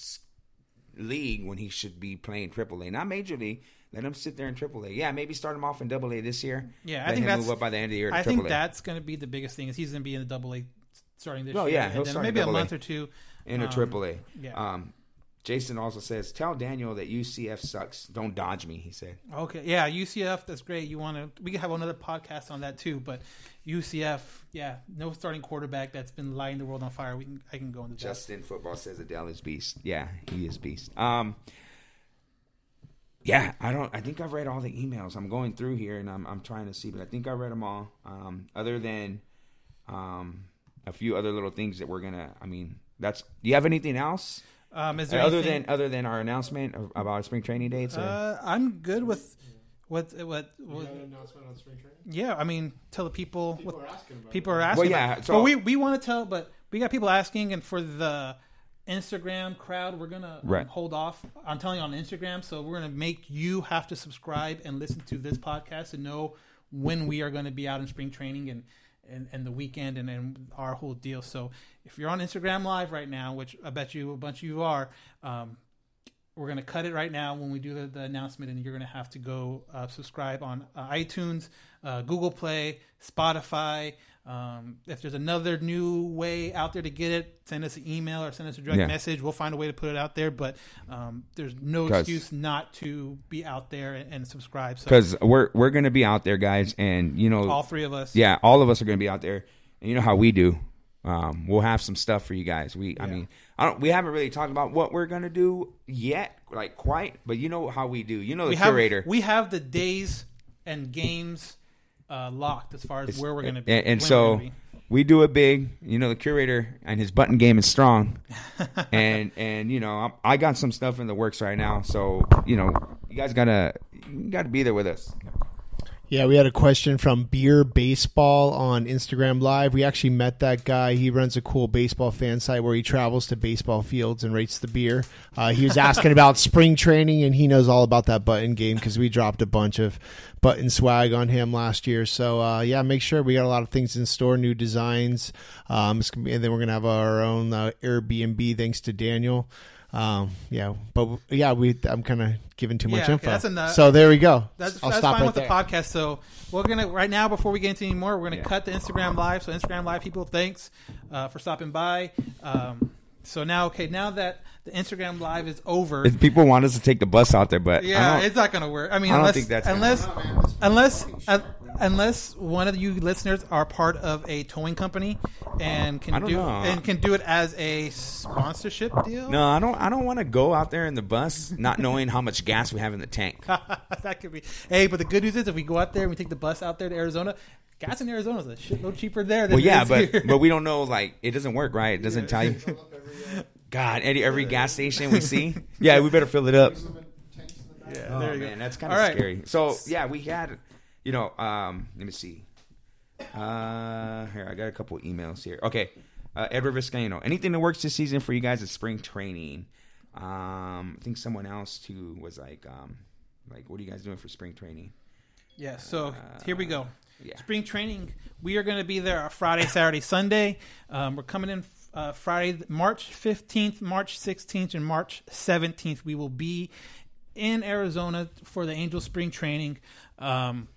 [SPEAKER 1] league when he should be playing Triple A, not Major League. Let him sit there in Triple A. Yeah, maybe start him off in Double A this year.
[SPEAKER 2] Yeah,
[SPEAKER 1] I
[SPEAKER 2] think
[SPEAKER 1] that's move up by the end of the year.
[SPEAKER 2] I think that's going to be the biggest thing is he's going to be in the Double A starting this oh,
[SPEAKER 1] year. yeah, he'll start
[SPEAKER 2] maybe
[SPEAKER 1] a
[SPEAKER 2] month or two
[SPEAKER 1] in a um, triple A. Yeah. Um, Jason also says, "Tell Daniel that UCF sucks. Don't dodge me." He said.
[SPEAKER 2] Okay, yeah, UCF. That's great. You want to? We can have another podcast on that too. But UCF, yeah, no starting quarterback that's been lighting the world on fire. We can, I can go into
[SPEAKER 1] that. Justin Football says Adell is beast. Yeah, he is beast. Um, yeah, I don't. I think I've read all the emails. I'm going through here and I'm I'm trying to see, but I think I read them all. Um, other than, um, a few other little things that we're gonna. I mean, that's. Do you have anything else?
[SPEAKER 2] Um, is there
[SPEAKER 1] other
[SPEAKER 2] anything,
[SPEAKER 1] than other than our announcement of, about spring training dates?
[SPEAKER 2] Uh, I'm good with what what. what
[SPEAKER 5] announcement on spring training?
[SPEAKER 2] Yeah, I mean, tell the people.
[SPEAKER 5] People
[SPEAKER 2] what,
[SPEAKER 5] are asking. About
[SPEAKER 2] people are asking.
[SPEAKER 1] Well, yeah.
[SPEAKER 2] About, so well, we we want to tell, but we got people asking, and for the Instagram crowd, we're gonna
[SPEAKER 1] right.
[SPEAKER 2] hold off. I'm telling you on Instagram, so we're gonna make you have to subscribe and listen to this podcast and know when we are going to be out in spring training and and, and the weekend and, and our whole deal. So if you're on Instagram Live right now, which I bet you a bunch of you are, um, we're going to cut it right now when we do the, the announcement, and you're going to have to go uh, subscribe on uh, iTunes, uh, Google Play, Spotify. Um, if there's another new way out there to get it, send us an email or send us a direct yeah. message. We'll find a way to put it out there. But um, there's no excuse not to be out there and, and subscribe.
[SPEAKER 1] Because so, we're we're going to be out there, guys, and you know,
[SPEAKER 2] all three of us.
[SPEAKER 1] Yeah, all of us are going to be out there, and you know how we do. Um, we'll have some stuff for you guys. We, yeah. I mean, I don't. We haven't really talked about what we're gonna do yet, like quite. But you know how we do. You know the
[SPEAKER 2] we
[SPEAKER 1] curator.
[SPEAKER 2] Have, we have the days and games uh, locked as far as it's, where we're gonna be.
[SPEAKER 1] And, and so we do it big. You know the curator and his button game is strong. and and you know I, I got some stuff in the works right now. So you know you guys gotta you gotta be there with us.
[SPEAKER 5] Yeah, we had a question from Beer Baseball on Instagram Live. We actually met that guy. He runs a cool baseball fan site where he travels to baseball fields and rates the beer. Uh, he was asking about spring training, and he knows all about that button game because we dropped a bunch of button swag on him last year. So uh, yeah, make sure we got a lot of things in store, new designs, um, be, and then we're gonna have our own uh, Airbnb thanks to Daniel. Um, yeah, but yeah, we I'm kind of giving too much
[SPEAKER 2] yeah,
[SPEAKER 5] info.
[SPEAKER 2] Okay, enough,
[SPEAKER 5] so there we go.
[SPEAKER 2] That's, I'll that's stop fine right with there. the podcast. So we're gonna right now before we get into any more, we're gonna yeah. cut the Instagram live. So Instagram live people, thanks uh, for stopping by. Um, so now, okay, now that the Instagram live is over, if
[SPEAKER 1] people want us to take the bus out there, but
[SPEAKER 2] yeah, it's not gonna work. I mean,
[SPEAKER 1] I
[SPEAKER 2] unless,
[SPEAKER 1] think that's
[SPEAKER 2] unless unless. Unless unless one of you listeners are part of a towing company and can do
[SPEAKER 1] know.
[SPEAKER 2] and can do it as a sponsorship deal.
[SPEAKER 1] No, I don't. I don't want to go out there in the bus not knowing how much gas we have in the tank.
[SPEAKER 2] that could be. Hey, but the good news is if we go out there and we take the bus out there to Arizona, gas in Arizona is a shitload cheaper there. Than
[SPEAKER 1] well, yeah, but
[SPEAKER 2] here.
[SPEAKER 1] but we don't know. Like it doesn't work, right? It doesn't tell you. God, every, every gas station we see. Yeah, we better fill it up.
[SPEAKER 2] Yeah,
[SPEAKER 1] Oh
[SPEAKER 2] there you
[SPEAKER 1] man,
[SPEAKER 2] go.
[SPEAKER 1] that's kind of
[SPEAKER 2] right.
[SPEAKER 1] scary. So yeah, we had, you know, um, let me see. Uh, here I got a couple emails here. Okay, uh, Edward Vizcaino. Anything that works this season for you guys is spring training. Um, I think someone else too was like, um, like, what are you guys doing for spring training?
[SPEAKER 2] Yeah, so here we go.
[SPEAKER 1] yeah.
[SPEAKER 2] Spring training. We are going to be there Friday, Saturday, Sunday. Um, we're coming in uh, Friday, March 15th, March 16th, and March 17th. We will be in Arizona for the Angel Spring Training. Um,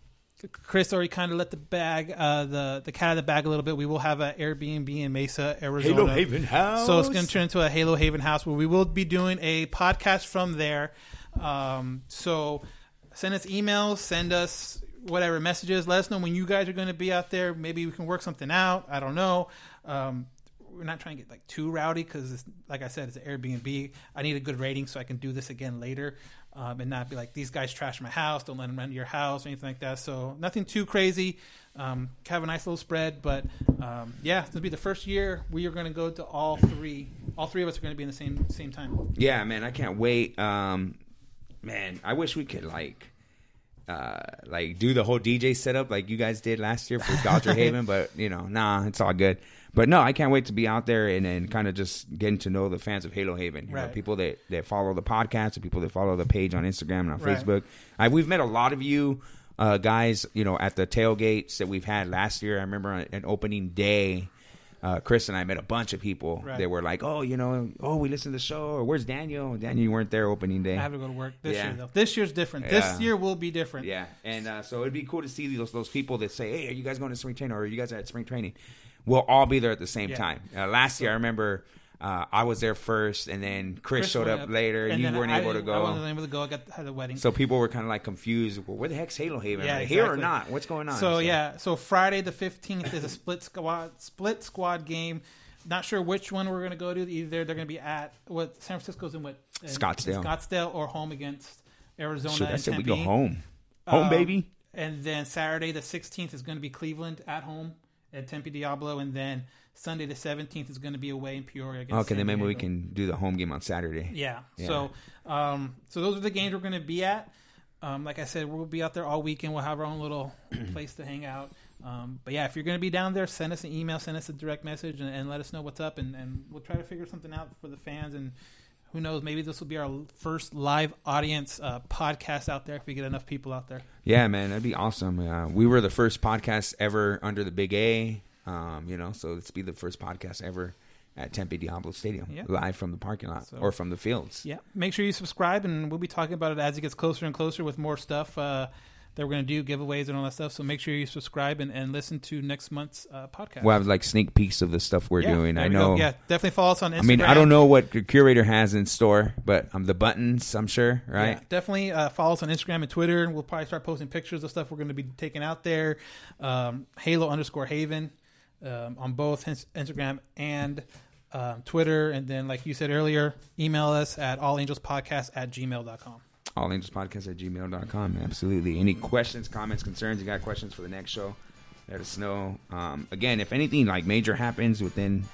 [SPEAKER 2] Chris already kind of let the bag, uh, the the cat out of the bag a little bit. We will have an Airbnb in Mesa, Arizona.
[SPEAKER 1] Halo Haven House.
[SPEAKER 2] So it's going to turn into a Halo Haven house where we will be doing a podcast from there. Um, so send us emails, send us whatever messages. Let us know when you guys are going to be out there. Maybe we can work something out. I don't know. Um, we're not trying to get like too rowdy because, like I said, it's an Airbnb. I need a good rating so I can do this again later. Um, and not be like these guys trash my house. Don't let them rent your house or anything like that. So nothing too crazy. Um, have a nice little spread, but um, yeah, this will be the first year we are going to go to all three. All three of us are going to be in the same same time.
[SPEAKER 1] Yeah, man, I can't wait. Um, man, I wish we could like, uh, like do the whole DJ setup like you guys did last year for Dodger Haven, but you know, nah, it's all good. But no, I can't wait to be out there and then kind of just getting to know the fans of Halo Haven. You know, people that, that follow the podcast, the people that follow the page on Instagram and on
[SPEAKER 2] Right.
[SPEAKER 1] Facebook. I, we've met a lot of you uh, guys, you know, at the tailgates that we've had last year. I remember on an opening day. Uh, Chris and I met a bunch of people
[SPEAKER 2] Right.
[SPEAKER 1] that were like, "Oh, you know, oh, we listened to the show. Or where's Daniel? Daniel, you weren't there opening day.
[SPEAKER 2] I have to go to work this
[SPEAKER 1] Yeah.
[SPEAKER 2] year though. This year's different.
[SPEAKER 1] Yeah.
[SPEAKER 2] This year will be different.
[SPEAKER 1] Yeah, and uh, so it'd be cool to see those those people that say, "Hey, are you guys going to spring training? Or are you guys at spring training?" We'll all be there at the same
[SPEAKER 2] Yeah.
[SPEAKER 1] time. Uh, last year, I remember uh, I was there first, and then Chris,
[SPEAKER 2] Chris
[SPEAKER 1] showed up, later, and you weren't
[SPEAKER 2] I
[SPEAKER 1] able to
[SPEAKER 2] didn't- I wasn't
[SPEAKER 1] go.
[SPEAKER 2] able to go. I got had a wedding.
[SPEAKER 1] So people were kind of like confused. Well, where the heck's Halo Haven?
[SPEAKER 2] Yeah,
[SPEAKER 1] Are they here or not? What's going on?
[SPEAKER 2] So, yeah, so Friday the fifteenth is a split squad split squad game. Not sure which one we're going to go to. Either they're going to be at what San Francisco's in what in
[SPEAKER 1] Scottsdale.
[SPEAKER 2] Scottsdale, or home against Arizona.
[SPEAKER 1] Shoot, I said we go home, home
[SPEAKER 2] Um,
[SPEAKER 1] baby.
[SPEAKER 2] And then Saturday the sixteenth is going to be Cleveland at home at Tempe Diablo, and then Sunday the seventeenth is going to be away in Peoria. Against
[SPEAKER 1] Okay, then
[SPEAKER 2] San
[SPEAKER 1] maybe we can do the home game on Saturday.
[SPEAKER 2] Yeah.
[SPEAKER 1] Yeah.
[SPEAKER 2] So, um, so those are the games we're going to be at. Um, like I said, we'll be out there all weekend. We'll have our own little place to hang out. Um, but yeah, if you're going to be down there, send us an email, send us a direct message, and, and let us know what's up, and, and we'll try to figure something out for the fans. And who knows, maybe this will be our first live audience uh, podcast out there if we get enough people out there.
[SPEAKER 1] Yeah, man, that'd be awesome. Uh, we were the first podcast ever under the Big A, um, you know, so let's be the first podcast ever at Tempe Diablo Stadium,
[SPEAKER 2] Yeah.
[SPEAKER 1] live from the parking lot
[SPEAKER 2] So-
[SPEAKER 1] or from the fields.
[SPEAKER 2] Yeah, make sure you subscribe, and we'll be talking about it as it gets closer and closer with more stuff uh, that we're going to do, giveaways and all that stuff. So make sure you subscribe and, and listen to next month's uh, podcast.
[SPEAKER 1] We'll have like sneak peeks of the stuff we're
[SPEAKER 2] Yeah,
[SPEAKER 1] doing. I know.
[SPEAKER 2] go. Yeah, definitely follow us on Instagram.
[SPEAKER 1] I mean, I don't know what the curator has in store, but um, the buttons, I'm sure, right?
[SPEAKER 2] Yeah, definitely uh, follow us on Instagram and Twitter, and we'll probably start posting pictures of stuff we're going to be taking out there. Um, Halo underscore Haven um, on both Ins- Instagram and um, Twitter. And then, like you said earlier, email us at allangelspodcast at gmail.com.
[SPEAKER 1] allangelspodcast at gmail.com. Absolutely. Any questions, comments, concerns? You got questions for the next show? Let us know. Um, again, if anything like major happens within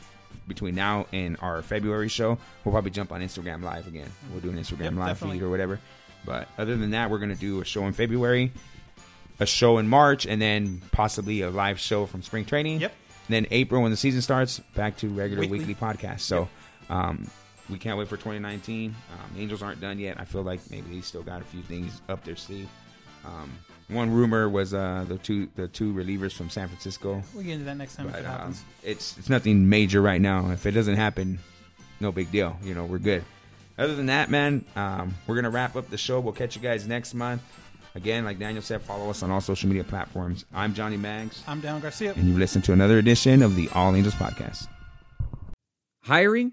[SPEAKER 1] between now and our February show, we'll probably jump on Instagram live again. We'll do an Instagram
[SPEAKER 2] Yep,
[SPEAKER 1] live
[SPEAKER 2] definitely.
[SPEAKER 1] feed or whatever. But other than that, we're gonna do a show in February, a show in March, and then possibly a live show from spring training.
[SPEAKER 2] Yep.
[SPEAKER 1] And then April, when the season starts, back to regular
[SPEAKER 2] Weekly.
[SPEAKER 1] weekly, podcast. So. Um, we can't wait for 2019. Um, Angels aren't done yet. I feel like maybe they still got a few things up their sleeve. Um, one rumor was uh, the two the two relievers from San Francisco,
[SPEAKER 2] We'll get into that next time if
[SPEAKER 1] but
[SPEAKER 2] it
[SPEAKER 1] um,
[SPEAKER 2] happens.
[SPEAKER 1] it's it's nothing major right now. If it doesn't happen, no big deal. You know, we're good. Other than that, man, um, we're gonna wrap up the show. We'll catch you guys next month. Again, like Daniel said, follow us on all social media platforms. I'm Johnny Mags,
[SPEAKER 2] I'm Dan Garcia.
[SPEAKER 1] and you've listened to another edition of the All Angels Podcast.
[SPEAKER 6] Hiring?